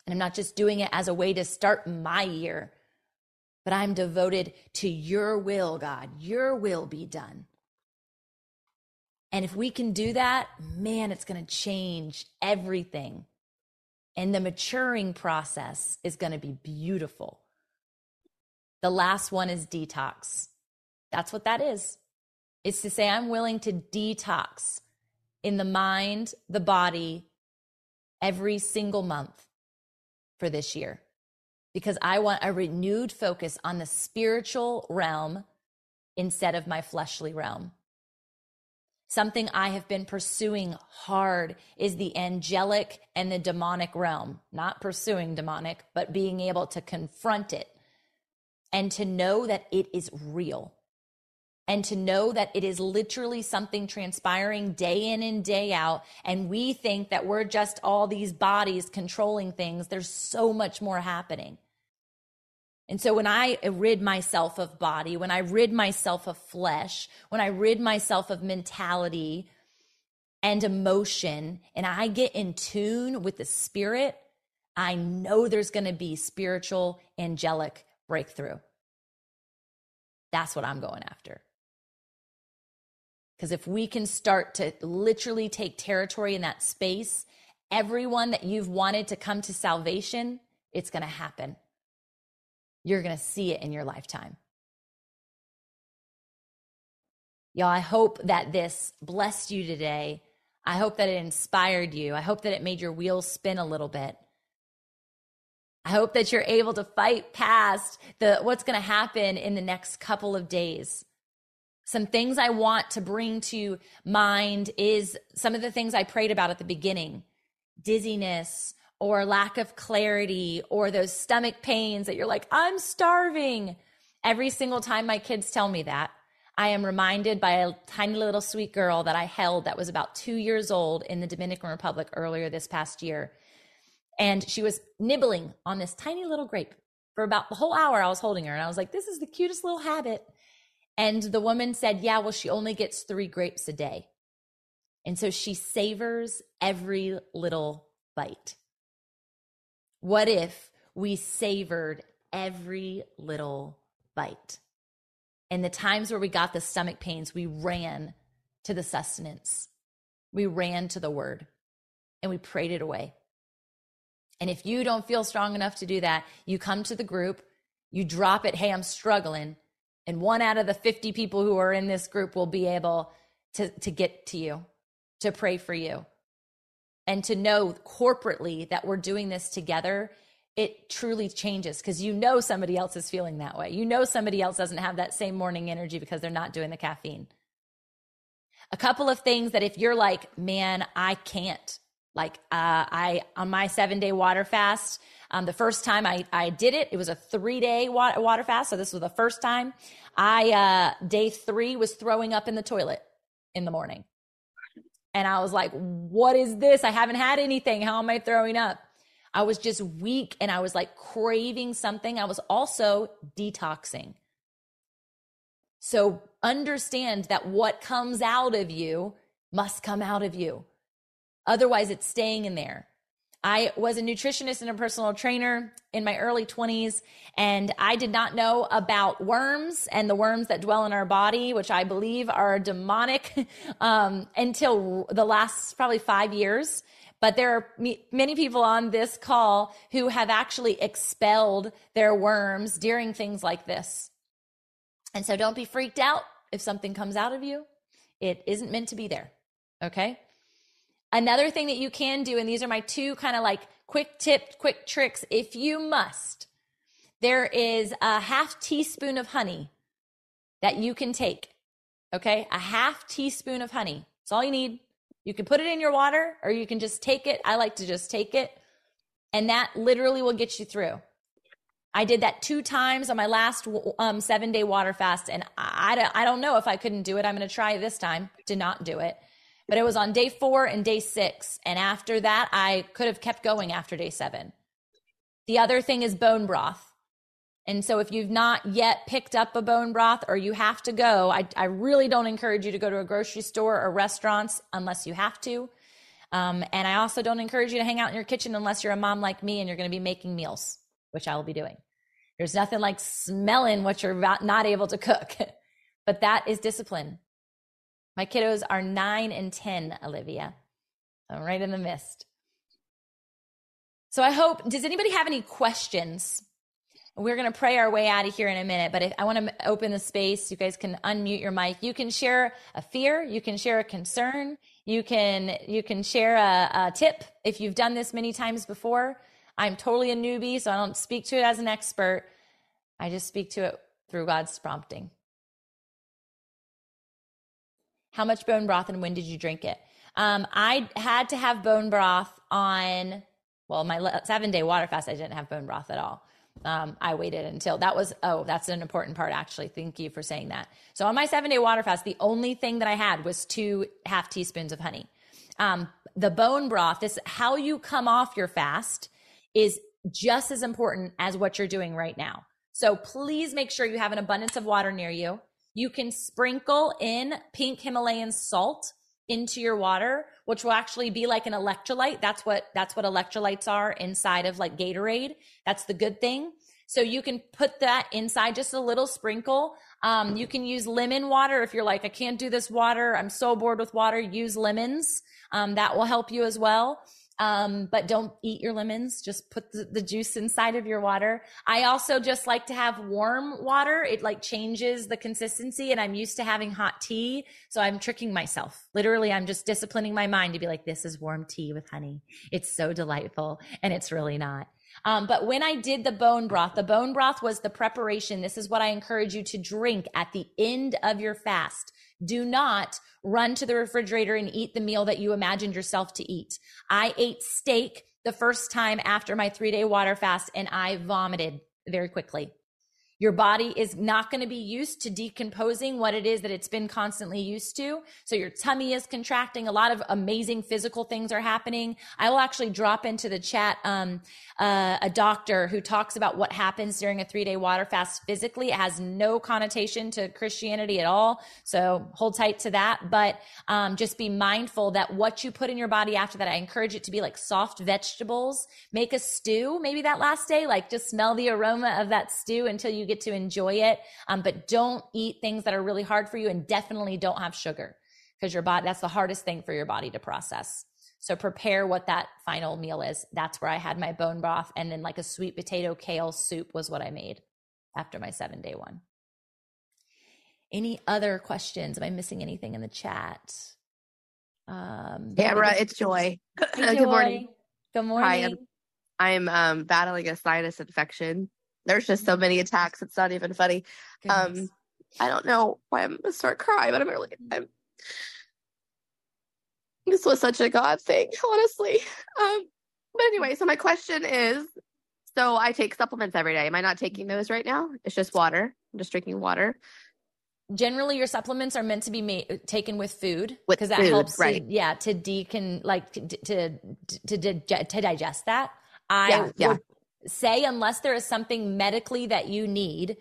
And I'm not just doing it as a way to start my year but I'm devoted to your will, God. Your will be done. And if we can do that, man, it's going to change everything. And the maturing process is going to be beautiful. The last one is detox. That's what that is. It's to say, I'm willing to detox in the mind, the body, every single month for this year. Because I want a renewed focus on the spiritual realm instead of my fleshly realm. Something I have been pursuing hard is the angelic and the demonic realm, not pursuing demonic, but being able to confront it and to know that it is real and to know that it is literally something transpiring day in and day out. And we think that we're just all these bodies controlling things. There's so much more happening. And so when I rid myself of body, when I rid myself of flesh, when I rid myself of mentality and emotion, and I get in tune with the spirit, I know there's going to be spiritual, angelic breakthrough. That's what I'm going after. Because if we can start to literally take territory in that space, everyone that you've wanted to come to salvation, it's going to happen you're going to see it in your lifetime. Y'all, I hope that this blessed you today. I hope that it inspired you. I hope that it made your wheels spin a little bit. I hope that you're able to fight past the what's going to happen in the next couple of days. Some things I want to bring to mind is some of the things I prayed about at the beginning. Dizziness, or lack of clarity or those stomach pains that you're like, I'm starving. Every single time my kids tell me that, I am reminded by a tiny little sweet girl that I held that was about two years old in the Dominican Republic earlier this past year. And she was nibbling on this tiny little grape for about the whole hour I was holding her. And I was like, this is the cutest little habit. And the woman said, yeah, well, she only gets three grapes a day. And so she savors every little bite. What if we savored every little bite? And the times where we got the stomach pains, we ran to the sustenance. We ran to the word and we prayed it away. And if you don't feel strong enough to do that, you come to the group, you drop it, hey, I'm struggling. And one out of the 50 people who are in this group will be able to, to get to you, to pray for you, and to know corporately that we're doing this together. It truly changes because you know somebody else is feeling that way. You know somebody else doesn't have that same morning energy because they're not doing the caffeine. A couple of things that if you're like, man, I can't, like uh, I on my seven day water fast, um, the first time I, I did it, it was a three day water, water fast. So this was the first time. I uh, day three was throwing up in the toilet in the morning, and I was like, "What is this? I haven't had anything. How am I throwing up?" I was just weak, and I was like craving something. I was also detoxing. So understand that what comes out of you must come out of you. Otherwise, it's staying in there. I was a nutritionist and a personal trainer in my early 20s, and I did not know about worms and the worms that dwell in our body, which I believe are demonic, um, until the last probably five years. But there are many people on this call who have actually expelled their worms during things like this. And so don't be freaked out if something comes out of you. It isn't meant to be there. Okay. Another thing that you can do, and these are my two kind of like quick tip, quick tricks, if you must, there is a half teaspoon of honey that you can take. Okay. A half teaspoon of honey. It's all you need. You can put it in your water or you can just take it. I like to just take it. And that literally will get you through. I did that two times on my last um, seven day water fast. And I, I don't know if I couldn't do it. I'm going to try this time to not do it. But it was on day four and day six. And after that, I could have kept going after day seven. The other thing is bone broth. And so if you've not yet picked up a bone broth or you have to go, I, I really don't encourage you to go to a grocery store or restaurants unless you have to. Um, and I also don't encourage you to hang out in your kitchen unless you're a mom like me and you're going to be making meals, which I will be doing. There's nothing like smelling what you're not able to cook, but that is discipline. My kiddos are nine and 10, Olivia. I'm right in the mist. So I hope, does anybody have any questions? We're going to pray our way out of here in a minute, but if, I want to open the space. You guys can unmute your mic. You can share a fear. You can share a concern. You can, you can share a, a tip if you've done this many times before. I'm totally a newbie, so I don't speak to it as an expert. I just speak to it through God's prompting. How much bone broth and when did you drink it? Um, I had to have bone broth on, well, my seven day water fast, I didn't have bone broth at all. Um, I waited until that was, oh, that's an important part, actually. Thank you for saying that. So on my seven day water fast, the only thing that I had was two half teaspoons of honey. Um, the bone broth, this how you come off your fast is just as important as what you're doing right now. So please make sure you have an abundance of water near you. You can sprinkle in pink Himalayan salt into your water, which will actually be like an electrolyte. That's what that's what electrolytes are inside of like Gatorade. That's the good thing. So you can put that inside just a little sprinkle. Um, you can use lemon water if you're like, I can't do this water. I'm so bored with water. Use lemons. Um, that will help you as well. Um, but don't eat your lemons. Just put the, the, juice inside of your water. I also just like to have warm water. It like changes the consistency and I'm used to having hot tea. So I'm tricking myself. Literally, I'm just disciplining my mind to be like, this is warm tea with honey. It's so delightful. And it's really not. Um, but when I did the bone broth, the bone broth was the preparation. This is what I encourage you to drink at the end of your fast. Do not run to the refrigerator and eat the meal that you imagined yourself to eat. I ate steak the first time after my three day water fast and I vomited very quickly. Your body is not going to be used to decomposing what it is that it's been constantly used to. So your tummy is contracting. A lot of amazing physical things are happening. I will actually drop into the chat um, uh, a doctor who talks about what happens during a three day water fast physically. It has no connotation to Christianity at all. So hold tight to that. But um, just be mindful that what you put in your body after that, I encourage it to be like soft vegetables. Make a stew maybe that last day, like just smell the aroma of that stew until you get to enjoy it. Um, but don't eat things that are really hard for you and definitely don't have sugar because your body, that's the hardest thing for your body to process. So prepare what that final meal is. That's where I had my bone broth and then like a sweet potato kale soup was what I made after my seven day one. Any other questions? Am I missing anything in the chat?
Um, Tamara, it's Joy.
Hey, Joy. Good morning. Good morning. Hi,
I'm, I'm um, battling a sinus infection there's just so many attacks. It's not even funny. Um, I don't know why I'm gonna start crying, but I'm really. I'm, this was such a God thing, honestly. Um, but anyway, so my question is, so I take supplements every day. Am I not taking those right now? It's just water. I'm just drinking water.
Generally, your supplements are meant to be made, taken with food because that helps, right? To, yeah, to decon like to to to, to, to digest that. I yeah, yeah. Say unless there is something medically that you need,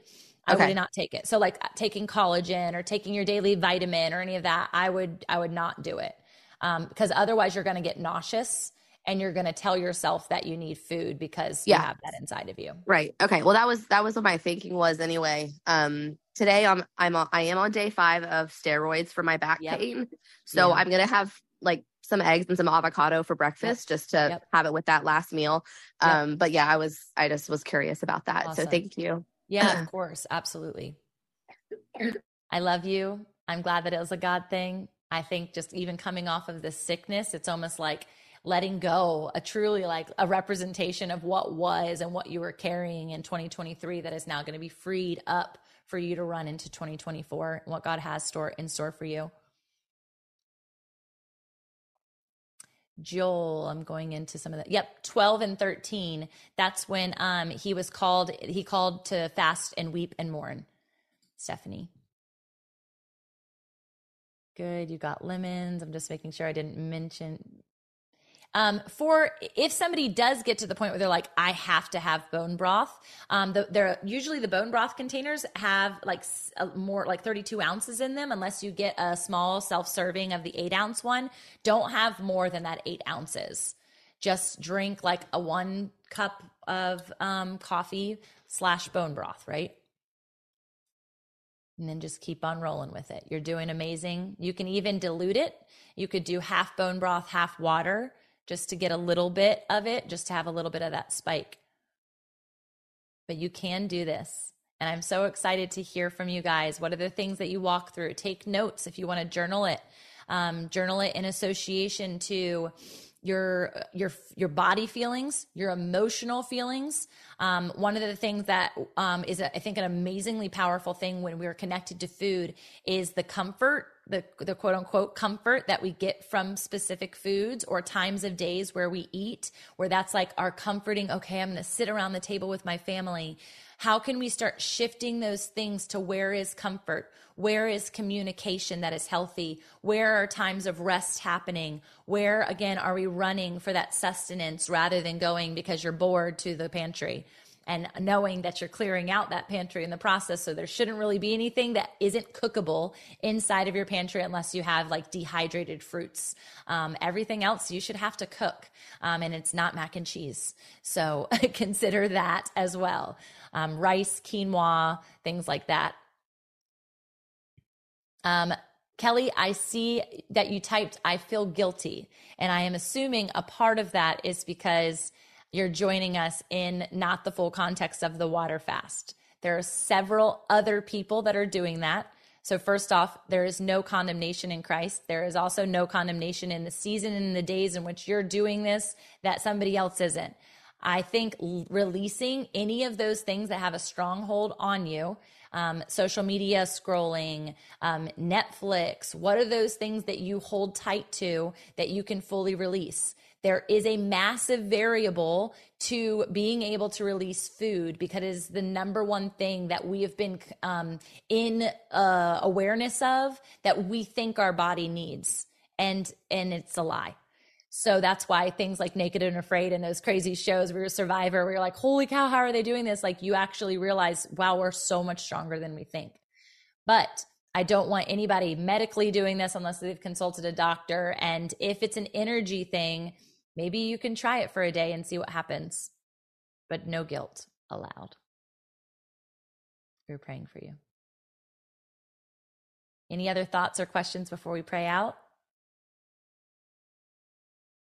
I okay. would not take it. So like taking collagen or taking your daily vitamin or any of that, I would I would not do it. Um, because otherwise you're going to get nauseous and you're going to tell yourself that you need food because yeah. you have that inside of you.
Right. Okay. Well, that was that was what my thinking was anyway. Um, today I'm I'm on, I am on day five of steroids for my back yep. pain, so yeah. I'm going to have like some eggs and some avocado for breakfast yep. just to yep. have it with that last meal. Yep. Um, but yeah, I was, I just was curious about that. Awesome. So thank you.
Yeah, of course. Absolutely. I love you. I'm glad that it was a God thing. I think just even coming off of this sickness, it's almost like letting go, a truly like a representation of what was and what you were carrying in 2023 that is now going to be freed up for you to run into 2024 and what God has store in store for you. Joel, I'm going into some of that. Yep, 12 and 13. That's when um he was called he called to fast and weep and mourn. Stephanie. Good, you got lemons. I'm just making sure I didn't mention um, for if somebody does get to the point where they're like, I have to have bone broth, um, the, they're usually the bone broth containers have like more like 32 ounces in them, unless you get a small self serving of the eight ounce one. Don't have more than that eight ounces. Just drink like a one cup of um, coffee slash bone broth, right? and then just keep on rolling with it. You're doing amazing. You can even dilute it. You could do half bone broth, half water just to get a little bit of it, just to have a little bit of that spike. But you can do this. And I'm so excited to hear from you guys. What are the things that you walk through? Take notes if you want to journal it. Um, journal it in association to your your your body feelings, your emotional feelings. Um, one of the things that um, is, a, I think, an amazingly powerful thing when we're connected to food is the comfort the, the quote unquote comfort that we get from specific foods or times of days where we eat, where that's like our comforting, okay, I'm going to sit around the table with my family. How can we start shifting those things to where is comfort? Where is communication that is healthy? Where are times of rest happening? Where, again, are we running for that sustenance rather than going because you're bored to the pantry? And knowing that you're clearing out that pantry in the process. So there shouldn't really be anything that isn't cookable inside of your pantry unless you have like dehydrated fruits. Um, everything else you should have to cook, um, and it's not mac and cheese. So consider that as well. Um, rice, quinoa, things like that. Um, Kelly, I see that you typed, I feel guilty. And I am assuming a part of that is because you're joining us in not the full context of the water fast. There are several other people that are doing that. So, first off, there is no condemnation in Christ. There is also no condemnation in the season and the days in which you're doing this that somebody else isn't. I think releasing any of those things that have a stronghold on you um, social media scrolling, um, Netflix? What are those things that you hold tight to that you can fully release? There is a massive variable to being able to release food because it is the number one thing that we have been um, in uh, awareness of that we think our body needs, and and it's a lie. So that's why things like Naked and Afraid and those crazy shows where you're survivor, where you're like, holy cow, how are they doing this? Like you actually realize, wow, we're so much stronger than we think. But I don't want anybody medically doing this unless they've consulted a doctor. And if it's an energy thing, Maybe you can try it for a day and see what happens, but no guilt allowed. We're praying for you. Any other thoughts or questions before we pray out?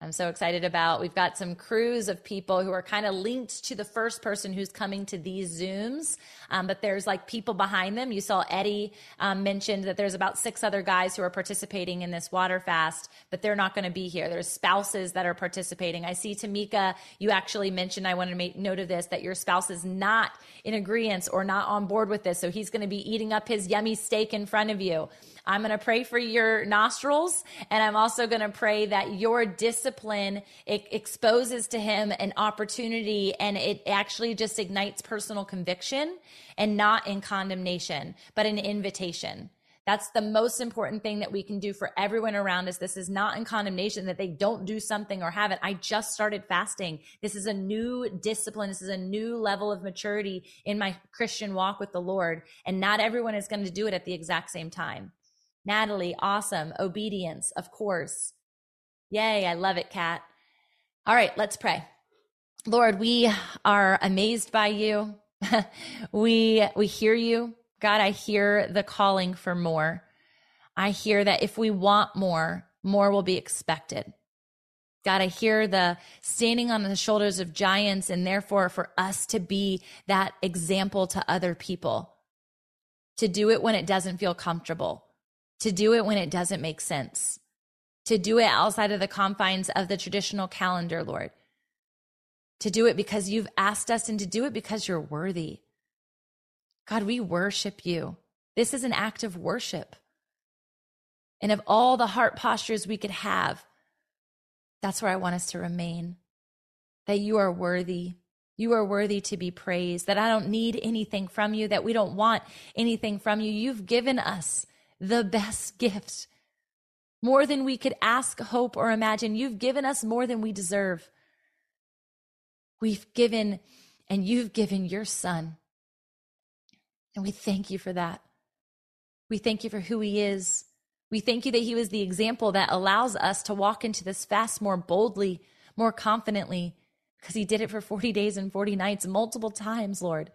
I'm so excited about. We've got some crews of people who are kind of linked to the first person who's coming to these Zooms, um, but there's like people behind them. You saw Eddie um, mentioned that there's about six other guys who are participating in this water fast, but they're not going to be here. There's spouses that are participating. I see Tamika, you actually mentioned, I want to make note of this, that your spouse is not in agreement or not on board with this. So he's going to be eating up his yummy steak in front of you. I'm going to pray for your nostrils, and I'm also going to pray that your discipline it exposes to him an opportunity and it actually just ignites personal conviction and not in condemnation, but an invitation. That's the most important thing that we can do for everyone around us. This is not in condemnation that they don't do something or haven't. I just started fasting. This is a new discipline. This is a new level of maturity in my Christian walk with the Lord. And not everyone is going to do it at the exact same time. Natalie, awesome. Obedience, of course. Yay, I love it, Kat. All right, let's pray. Lord, we are amazed by you. we we hear you. God, I hear the calling for more. I hear that if we want more, more will be expected. God, I hear the standing on the shoulders of giants, and therefore for us to be that example to other people, to do it when it doesn't feel comfortable, to do it when it doesn't make sense, to do it outside of the confines of the traditional calendar, Lord, to do it because you've asked us and to do it because you're worthy. God, we worship you. This is an act of worship. And of all the heart postures we could have, that's where I want us to remain. That you are worthy. You are worthy to be praised. That I don't need anything from you, that we don't want anything from you. You've given us the best gift. More than we could ask, hope, or imagine. You've given us more than we deserve. We've given, and you've given your son. And we thank you for that. We thank you for who he is. We thank you that he was the example that allows us to walk into this fast more boldly, more confidently, because he did it for 40 days and 40 nights multiple times, Lord.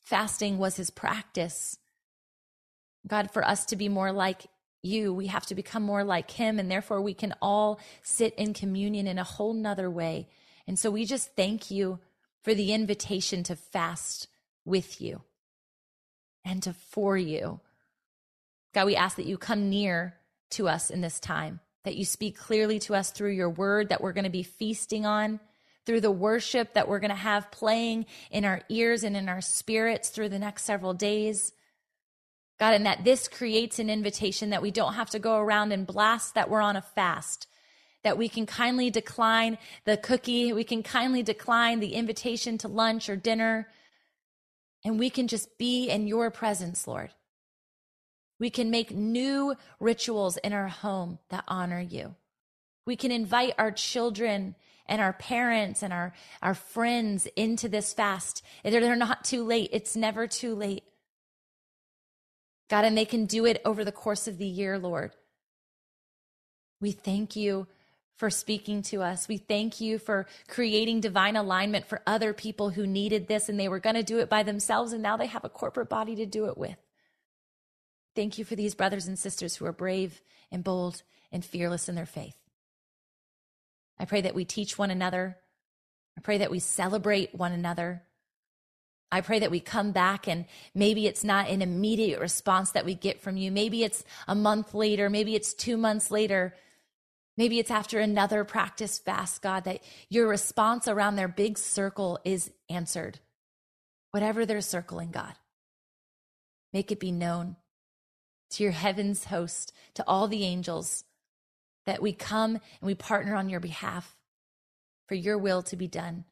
Fasting was his practice. God, for us to be more like you, we have to become more like him, and therefore we can all sit in communion in a whole nother way. And so we just thank you for the invitation to fast with you and to for you. God, we ask that you come near to us in this time, that you speak clearly to us through your word that we're going to be feasting on, through the worship that we're going to have playing in our ears and in our spirits through the next several days. God, and that this creates an invitation that we don't have to go around and blast that we're on a fast, that we can kindly decline the cookie, we can kindly decline the invitation to lunch or dinner, and we can just be in your presence, Lord. We can make new rituals in our home that honor you. We can invite our children and our parents and our, our friends into this fast. They're not too late. It's never too late. God, and they can do it over the course of the year, Lord. We thank you for speaking to us. We thank you for creating divine alignment for other people who needed this and they were going to do it by themselves, and now they have a corporate body to do it with. Thank you for these brothers and sisters who are brave and bold and fearless in their faith. I pray that we teach one another. I pray that we celebrate one another. I pray that we come back and maybe it's not an immediate response that we get from you. Maybe it's a month later. Maybe it's two months later. Maybe it's after another practice fast, God, that your response around their big circle is answered. Whatever they're circling, God. Make it be known to your heavens host, to all the angels, that we come and we partner on your behalf for your will to be done.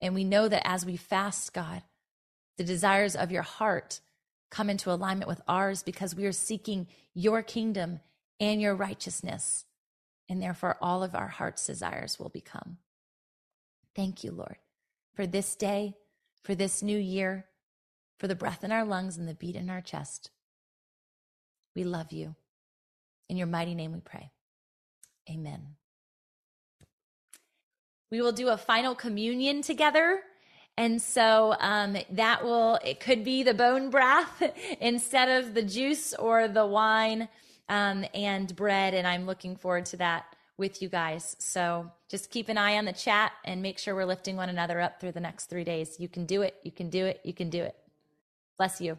And we know that as we fast, God, the desires of your heart come into alignment with ours because we are seeking your kingdom and your righteousness. And therefore, all of our heart's desires will become. Thank you, Lord, for this day, for this new year, for the breath in our lungs and the beat in our chest. We love you. In your mighty name we pray. Amen. We will do a final communion together. And so um, that will, it could be the bone broth instead of the juice or the wine um, and bread. And I'm looking forward to that with you guys. So just keep an eye on the chat and make sure we're lifting one another up through the next three days. You can do it. You can do it. You can do it. Bless you.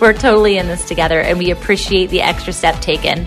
we're totally in this together and we appreciate the extra step taken.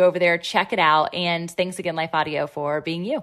you over there, check it out. And thanks again, Life Audio, for being you.